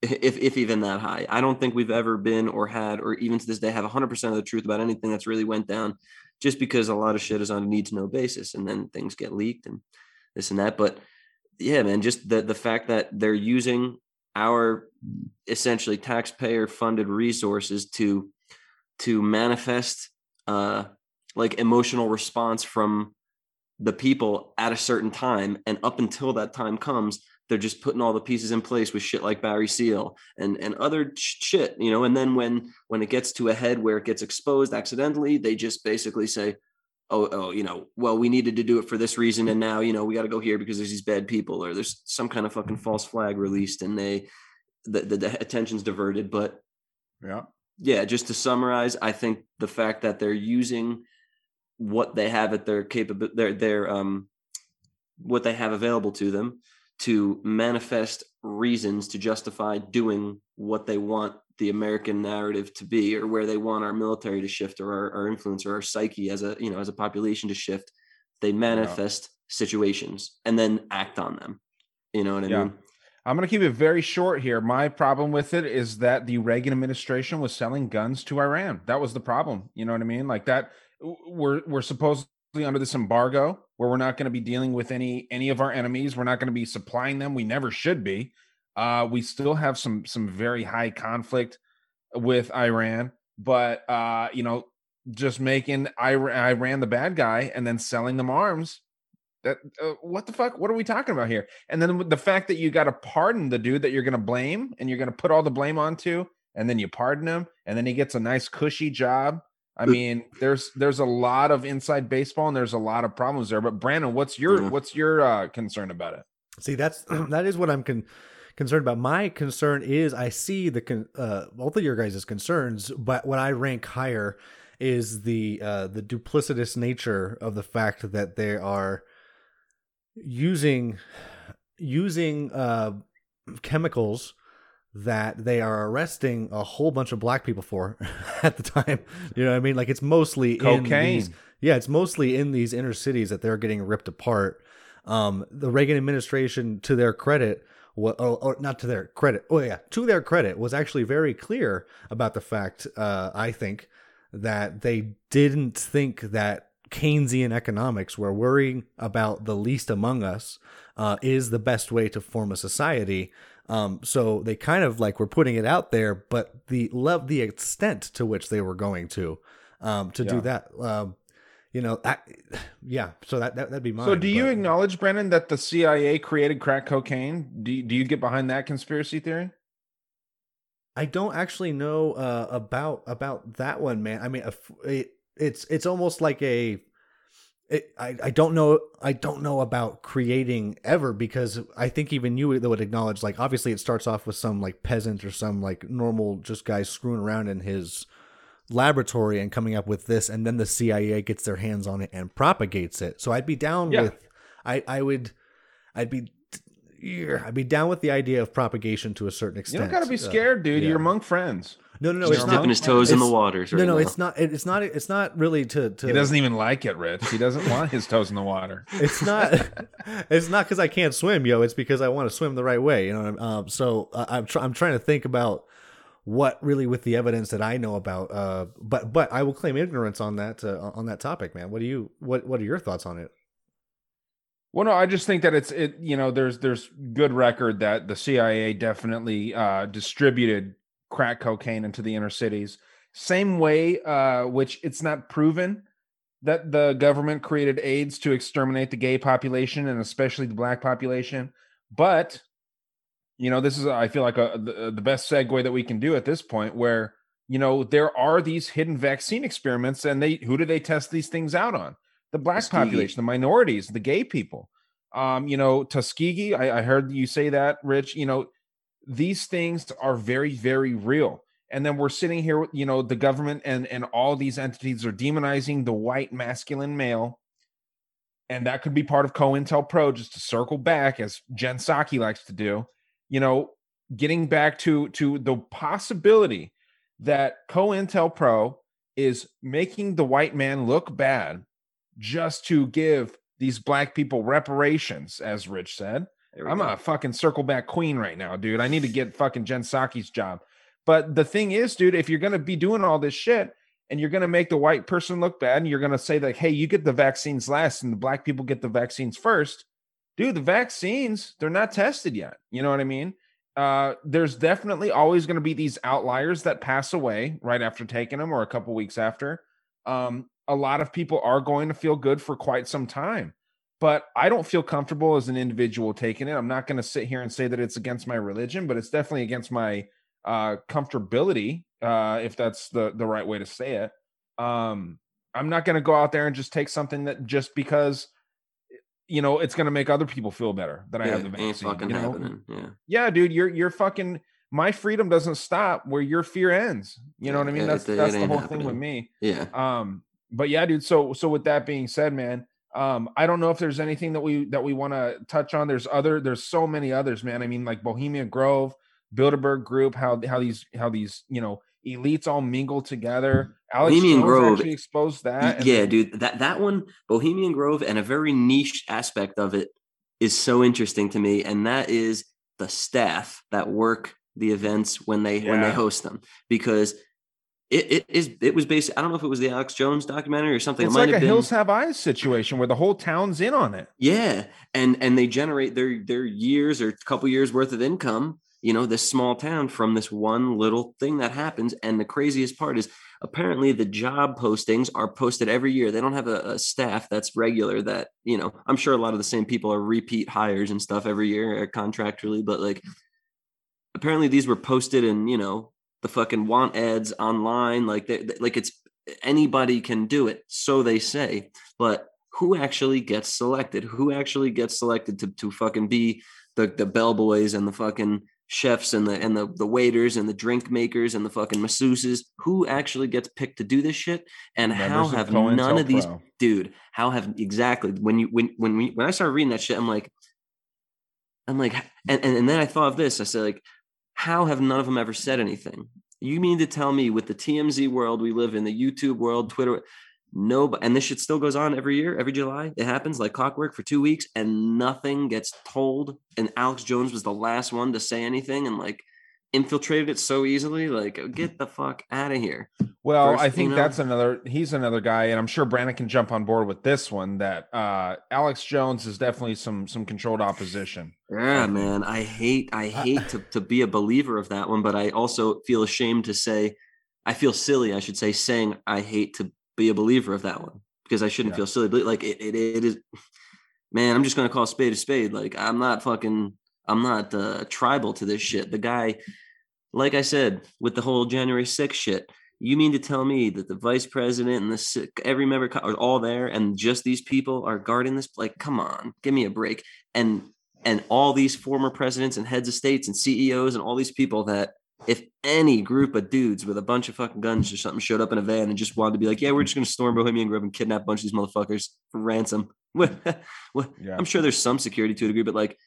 if, if even that high. I don't think we've ever been or had or even to this day have 100% of the truth about anything that's really went down just because a lot of shit is on a need to know basis and then things get leaked and this and that. But yeah man just the the fact that they're using our essentially taxpayer funded resources to to manifest uh like emotional response from the people at a certain time and up until that time comes they're just putting all the pieces in place with shit like Barry Seal and and other shit, you know. And then when when it gets to a head where it gets exposed accidentally, they just basically say, "Oh, oh, you know, well, we needed to do it for this reason, and now you know we got to go here because there's these bad people, or there's some kind of fucking false flag released, and they the, the, the attention's diverted." But Yeah. Yeah, just to summarize, I think the fact that they're using what they have at their capable their their um what they have available to them to manifest reasons to justify doing what they want the American narrative to be or where they want our military to shift or our, our influence or our psyche as a you know as a population to shift they manifest situations and then act on them. You know what i Yeah. mean I'm going to keep it very short here. My problem with it is that the Reagan administration was selling guns to Iran. That was the problem. You know what I mean? Like that we're we're supposedly under this embargo where we're not going to be dealing with any any of our enemies. We're not going to be supplying them. We never should be. Uh we still have some some very high conflict with Iran, but uh you know, just making Iran, Iran the bad guy and then selling them arms that uh, what the fuck what are we talking about here and then the fact that you got to pardon the dude that you're going to blame and you're going to put all the blame onto and then you pardon him and then he gets a nice cushy job i mean there's there's a lot of inside baseball and there's a lot of problems there but brandon what's your Yeah. what's your uh concern about it See, that's (clears throat) that is what I'm con- concerned about. My concern is I see the con- uh, both of your guys' concerns, but what I rank higher is the uh, the duplicitous nature of the fact that they are using using uh, chemicals that they are arresting a whole bunch of black people for (laughs) at the time. You know what I mean? Like it's mostly in Cocaine. these, yeah, it's mostly in these inner cities that they're getting ripped apart. Um, the Reagan administration, to their credit, wa- or, or not to their credit, oh yeah, to their credit, was actually very clear about the fact. Uh, I think that they didn't think that Keynesian economics, where worrying about the least among us, uh, is the best way to form a society. Um, so they kind of like were putting it out there, but the love, the extent to which they were going to, um, to Yeah. do that, um, you know, I, yeah. So that, that that'd be mine. so do you but- acknowledge brandon that the cia created crack cocaine do you, do you get behind that conspiracy theory I don't actually know uh, about about that one, man. I mean, it, it's it's almost like a. It, I I don't know I don't know about creating ever because I think even you would acknowledge like obviously it starts off with some like peasant or some like normal just guy screwing around in his laboratory and coming up with this and then the CIA gets their hands on it and propagates it. So I'd be down Yeah. with I I would I'd be yeah, I'd be down with the idea of propagation to a certain extent. you don't got to be Uh, scared dude yeah. you're among friends no, no, no. He's dipping not. his toes in the it's- waters right no, no. now. It's not. It's not. It's not really to. to he doesn't even like it rich he doesn't (laughs) want his toes in the water It's not. (laughs) it's not because I can't swim, yo. It's because I want to swim the right way. You know. Um, so uh, I'm. Try, I'm trying to think about what really with the evidence that I know about. Uh, but but I will claim ignorance on that uh, on that topic, man. What do you? What What are your thoughts on it? Well, no, I just think that it's it. You know, there's there's good record that the CIA definitely uh, distributed crack cocaine into the inner cities. Same way, uh, which it's not proven that the government created AIDS to exterminate the gay population and especially the black population. But you know, this is I feel like a, the, the best segue that we can do at this point, where you know, there are these hidden vaccine experiments, and they who do they test these things out on? The black Tuskegee. population, the minorities, the gay people. Um, you know, Tuskegee, I, I heard you say that, Rich. You know, these things are very, very real. And then we're sitting here, you know, the government and and all these entities are demonizing the white masculine male. And that could be part of COINTELPRO, just to circle back, as Jen Psaki likes to do. You know, getting back to to the possibility that COINTELPRO is making the white man look bad just to give these black people reparations, as Rich said. I'm go. a fucking circle back queen right now, dude. I need to get fucking Jen Psaki's job. But the thing is, dude, if you're gonna be doing all this shit and you're gonna make the white person look bad and you're gonna say like, hey, you get the vaccines last and the black people get the vaccines first, dude, the vaccines, they're not tested yet. You know what I mean? Uh, there's definitely always going to be these outliers that pass away right after taking them or a couple weeks after. Um, a lot of people are going to feel good for quite some time, but I don't feel comfortable as an individual taking it. I'm not going to sit here and say that it's against my religion, but it's definitely against my uh, comfortability, uh, if that's the the right way to say it. Um, I'm not going to go out there and just take something that just because you know it's going to make other people feel better that I have the vaccine. fucking you know? happening. Yeah. yeah, dude, you're you're fucking my freedom doesn't stop where your fear ends. You know what I mean? it- That's it that's the ain't whole thing with me. Yeah. Um, but yeah, dude. So so with that being said, man, um, I don't know if there's anything that we that we want to touch on. There's other, there's so many others, man. I mean, like Bohemia Grove, Bilderberg Group, how how these how these you know elites all mingle together. Alex Bohemian Jones Grove- actually exposed that. yeah, then- dude. That that one, Bohemian Grove, and a very niche aspect of it is so interesting to me, and that is the staff that work the events when they when they host them because it, it is it was based. I don't know if it was the Alex Jones documentary or something. It's it might like a have been. Hills Have Eyes situation where the whole town's in on it. Yeah, and and they generate their their years or a couple years worth of income. You know, this small town from this one little thing that happens. And the craziest part is apparently the job postings are posted every year. They don't have a, a staff that's regular. That you know, I'm sure a lot of the same people are repeat hires and stuff every year uh, contractually, but like apparently these were posted in you know the fucking want ads online like they, they- like it's anybody can do it so they say. But who actually gets selected? Who actually gets selected to, to fucking be the the bellboys and the fucking chefs and the and the, the waiters and the drink makers and the fucking masseuses? Who actually gets picked to do this shit? And how Members of have none of these COINTELPRO. dude how have exactly when you when when we when i started reading that shit i'm like i'm like and, and and then i thought of this i said like how have none of them ever said anything? You mean to tell me with the tmz world we live in the youtube world twitter no and this shit still goes on every year every july it happens like clockwork for two weeks and nothing gets told and alex jones was the last one to say anything and like infiltrated it so easily like get the fuck out of here Well, First, I you think know- that's another. He's another guy, and I'm sure Brandon can jump on board with this one. That uh, Alex Jones is definitely some some controlled opposition. Yeah, man. I hate I hate to, to be a believer of that one, but I also feel ashamed to say I feel silly, I should say, saying I hate to be a believer of that one because I shouldn't Yeah. feel silly. But like it, it, it is man, I'm just gonna call spade a spade. Like I'm not fucking I'm not uh, tribal to this shit. The guy, like I said, with the whole January 6th shit, you mean to tell me that the vice president and the every member are all there and just these people are guarding this? Like, come on, give me a break. And and all these former presidents and heads of states and CEOs and all these people that if any group of dudes with a bunch of fucking guns or something showed up in a van and just wanted to be like, yeah, we're just gonna storm Bohemian Grove and kidnap a bunch of these motherfuckers for ransom. (laughs) well, Yeah. I'm sure there's some security to a degree, but like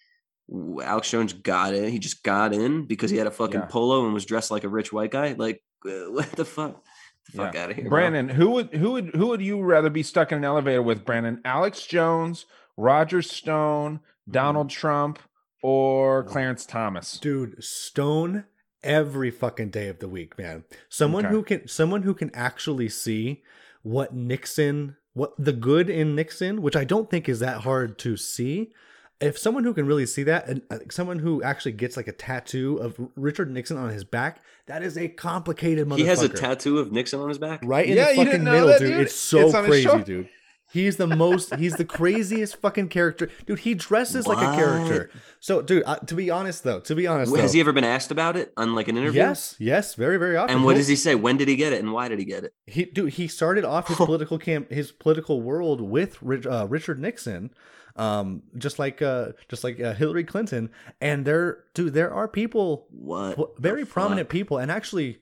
Alex Jones got in. He just got in because he had a fucking Yeah. polo and was dressed like a rich white guy. Like, uh, (laughs) what the fuck? The fuck Yeah. out of here, bro. Brandon, who would who would who would you rather be stuck in an elevator with? Brandon, Alex Jones, Roger Stone, Mm-hmm. Donald Trump, or Clarence Thomas? dude stone every fucking day of the week man someone Okay. who can someone who can actually see what nixon what the good in nixon which i don't think is that hard to see if someone who can really see that and uh, someone who actually gets like a tattoo of richard nixon on his back that is a complicated motherfucker he has a tattoo of Nixon on his back. right in Yeah, the fucking middle that, dude. dude? it's so It's crazy dude He's the most. He's the craziest fucking character, dude. He dresses like a character. So, dude, uh, to be honest though, to be honest, Has though, he ever been asked about it on like an interview? yes, yes, very, very often. And what does he say? When did he get it, and why did he get it? He, dude, he started off his (laughs) political camp, his political world with Rich, uh, Richard Nixon, um, just like, uh, just like uh, Hillary Clinton. And there, dude, there are people, What? very prominent fuck? people, and actually,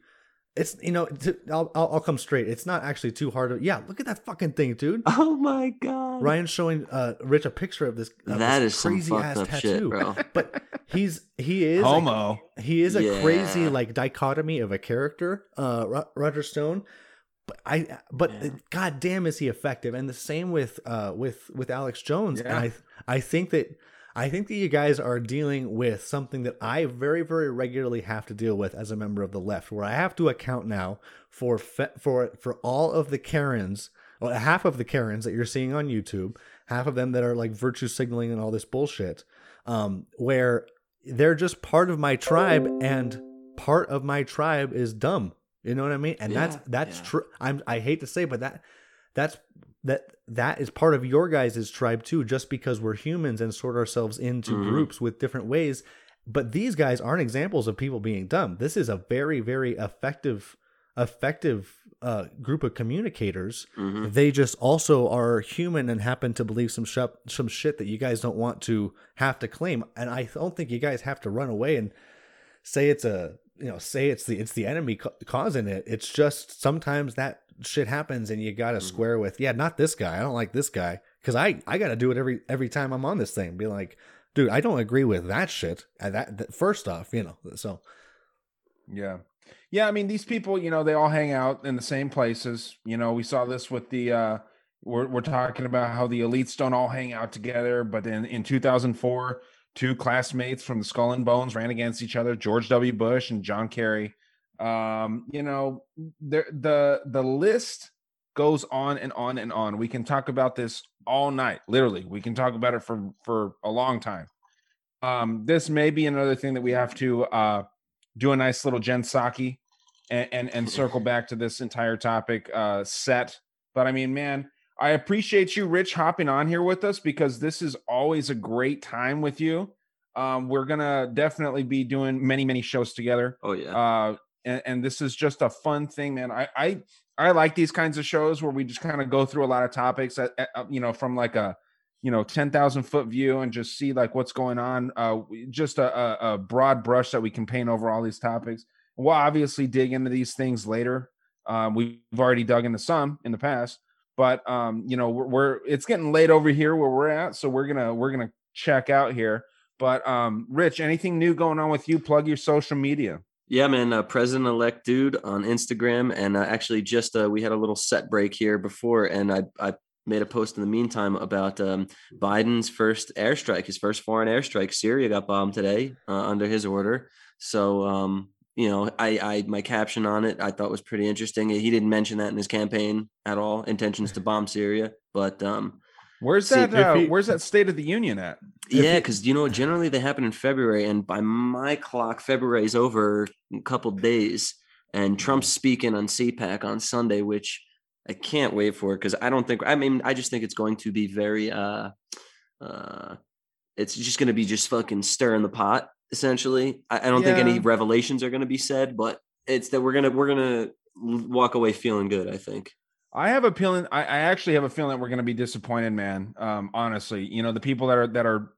it's you know, to, I'll, I'll I'll come straight. It's not actually too hard. To, yeah, look at that fucking thing, dude. (laughs) Oh my god. Ryan's showing uh Rich a picture of this. Of That this is crazy fucked ass up tattoo, shit, bro. (laughs) But he's he is a- Homo. he is a Yeah. crazy like dichotomy of a character, uh, Ro- Roger Stone. But I, but Yeah. god damn, is he effective? And the same with uh with with Alex Jones. And I I think that I think that you guys are dealing with something that I very very regularly have to deal with as a member of the left, where I have to account now for fe- for for all of the Karens. Well, half of the Karens that you're seeing on YouTube, half of them that are like virtue signaling and all this bullshit, um, where they're just part of my tribe and part of my tribe is dumb you know what i mean and that's Yeah, that's yeah. true i'm i hate to say but that that's that that is part of your guys' tribe too just because we're humans and sort ourselves into Mhm. groups with different ways but these guys aren't examples of people being dumb this is a very very effective effective uh, group of communicators Mhm. they just also are human and happen to believe some sh- some shit that you guys don't want to have to claim and i don't think you guys have to run away and say it's a you know say it's the it's the enemy ca- causing it it's just sometimes that shit happens and you got to square with yeah not this guy i don't like this guy because i i got to do it every every time i'm on this thing be like dude i don't agree with that shit and that, that first off you know so Yeah. Yeah, I mean these people, you know, they all hang out in the same places. You know, we saw this with the uh we're we're talking about how the elites don't all hang out together, but then in 2004, two classmates from the Skull and Bones ran against each other, George W. Bush and John Kerry. Um, you know, the the the list goes on and on and on. We can talk about this all night, literally. We can talk about it for for a long time. Um, this may be another thing that we have to uh do a nice little Jen Psaki and, and and circle back to this entire topic uh set. But I mean, man, I appreciate you, Rich, hopping on here with us because this is always a great time with you. Um, we're gonna definitely be doing many, many shows together. Oh yeah. Uh, and, and this is just a fun thing, man. I I I like these kinds of shows where we just kind of go through a lot of topics, at, at, uh, you know, from like a you know 10,000 foot view and just see like what's going on. Uh, just a, a, a broad brush that we can paint over all these topics. We'll obviously dig into these things later. Um, we've already dug into some in the past, but um, you know we're, we're it's getting late over here where we're at, so we're gonna we're gonna check out here. But um, Rich, anything new going on with you? Plug your social media. Yeah, man. Uh, President elect dude on Instagram, and uh, actually, just uh, we had a little set break here before, and I I made a post in the meantime about um, Biden's first airstrike, his first foreign airstrike. Syria got bombed today uh, under his order. So, um, you know, I, I my caption on it I thought was pretty interesting. He didn't mention that in his campaign at all, intentions to bomb Syria, but um, Where's that? Uh, he- where's that State of the Union at? yeah, because you know generally they happen in February, and by my clock, February is over a couple days. And Trump's speaking on CPAC on Sunday, which I can't wait for because I don't think I mean I just think it's going to be very uh uh it's just going to be just fucking stirring the pot essentially. I, I don't think any revelations are going to be said, but it's that we're gonna we're gonna walk away feeling good. I think. I have a feeling. I, I actually have a feeling that we're going to be disappointed, man. Um, honestly, you know, the people that are that are,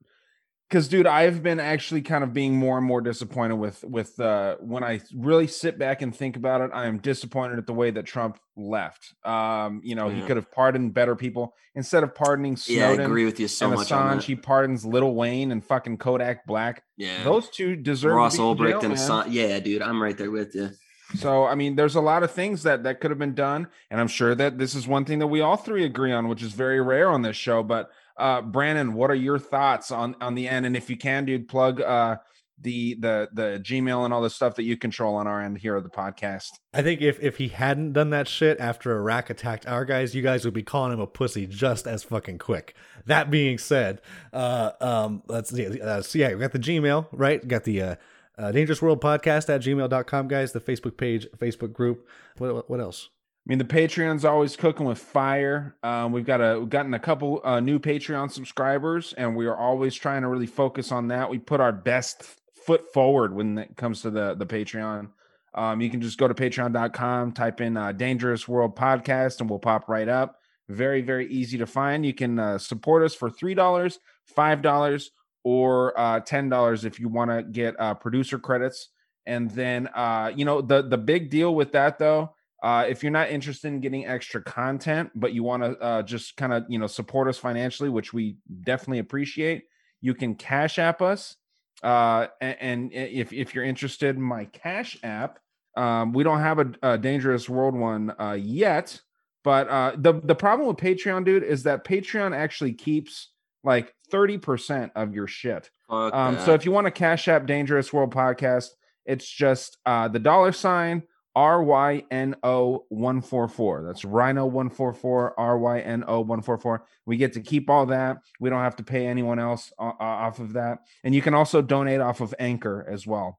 because, dude, I've been actually kind of being more and more disappointed with with uh, when I really sit back and think about it. I am disappointed at the way that Trump left. Um, you know, he could have pardoned better people instead of pardoning Snowden Yeah, I agree with you so and much Assange. He pardons Lil Wayne and fucking Kodak Black. Yeah, Those two deserve Ross to be Ulbricht jail, and. Assange. Yeah, dude, I'm right there with you. So I mean, there's a lot of things that that could have been done, and I'm sure that this is one thing that we all three agree on, which is very rare on this show. But uh, Brandon, what are your thoughts on on the end? And if you can, dude, plug uh, the the the Gmail and all the stuff that you control on our end here of the podcast. I think if if he hadn't done that shit after Iraq attacked our guys, you guys would be calling him a pussy just as fucking quick. That being said, uh, um, let's see. Uh, so yeah, we got the Gmail, right? Got the uh, uh, Dangerous World Podcast at gmail.com, guys. The Facebook page, Facebook group. What, what else? I mean, the Patreon's always cooking with fire. Um, we've got a we've gotten a couple uh, new Patreon subscribers, and we are always trying to really focus on that. We put our best foot forward when it comes to the the Patreon. Um, you can just go to patreon.com, type in uh, Dangerous World Podcast, and we'll pop right up. Very, very easy to find. You can uh, support us for $3, $5, or uh, $10 if you want to get uh, producer credits. And then, uh, you know, the, the big deal with that, though, uh, if you're not interested in getting extra content, but you want to uh, just kind of, you know, support us financially, which we definitely appreciate, you can Cash App us. Uh, and, and if, if you're interested, my Cash App, um, we don't have a, a Dangerous World one uh, yet, but uh, the the problem with Patreon, dude, is that Patreon actually keeps like thirty percent of your shit. Um, so if you want to cash app Dangerous World Podcast, it's just uh, the dollar sign R Y N O one four four. That's Rhino one four four R Y N O one four four. We get to keep all that. We don't have to pay anyone else off of that, and you can also donate off of Anchor as well.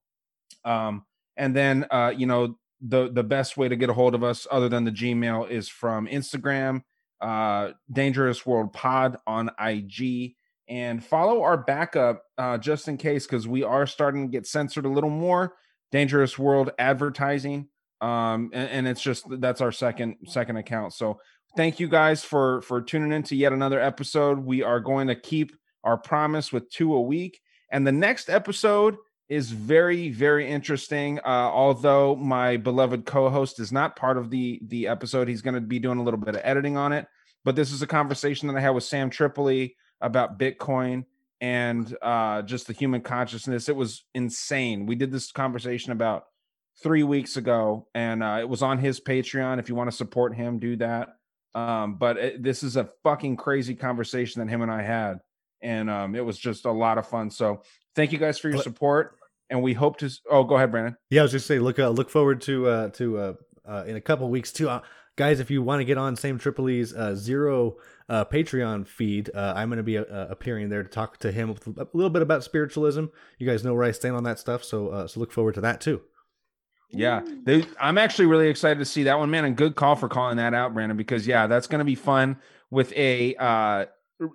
Um, and then uh, you know the the best way to get a hold of us, other than the Gmail, is from Instagram, uh, Dangerous World Pod on IG, and follow our backup uh, just in case because we are starting to get censored a little more. Dangerous World Advertising, um, and, and it's just that's our second second account. So thank you guys for for tuning in to yet another episode. We are going to keep our promise with two a week, and the next episode is very very interesting. Uh, although my beloved co-host is not part of the the episode he's going to be doing a little bit of editing on it. But this is a conversation that i had with sam tripoli about bitcoin and uh, just the human consciousness. It was insane. We did this conversation about three weeks ago and uh, it was on his patreon if you want to support him do that um, but it, this is a fucking crazy conversation that him and i had and um, it was just a lot of fun so thank you guys for your support and we hope to oh go ahead brandon Yeah, I was just say look uh, look forward to uh to uh, uh in a couple weeks too. Uh, guys, if you want to get on Sam Tripoli's uh, zero uh, Patreon feed, uh, I'm going to be uh, appearing there to talk to him a little bit about spiritualism. You guys know where I stand on that stuff, so uh, so look forward to that too. Yeah, they, I'm actually really excited to see that one, man. And good call for calling that out, Brandon, because yeah, that's going to be fun. With a uh,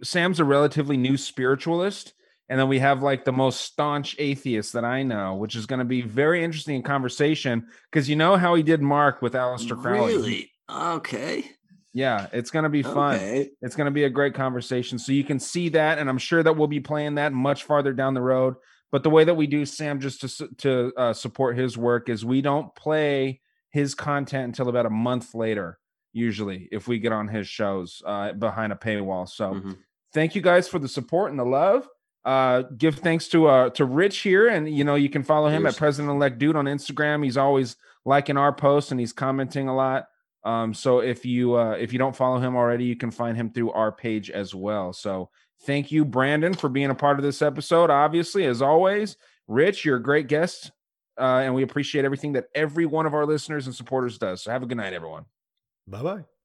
Sam's a relatively new spiritualist, and then we have like the most staunch atheist that I know, which is going to be very interesting in conversation because you know how he did Mark with Aleister Crowley. Really? Okay. Yeah, it's going to be fun. Okay. It's going to be a great conversation. So you can see that, and I'm sure that we'll be playing that much farther down the road. But the way that we do Sam, just to to uh, support his work, is we don't play his content until about a month later. Usually, if we get on his shows uh, behind a paywall. So Mhm. thank you guys for the support and the love. Uh, give thanks to uh to Rich here, and you know you can follow him Cheers. at President Elect Dude on Instagram. He's always liking our posts and he's commenting a lot. Um, so if you uh, if you don't follow him already, you can find him through our page as well. So thank you, Brandon, for being a part of this episode. Obviously, as always, Rich, you're a great guest, uh, and we appreciate everything that every one of our listeners and supporters does. So have a good night, everyone. Bye bye.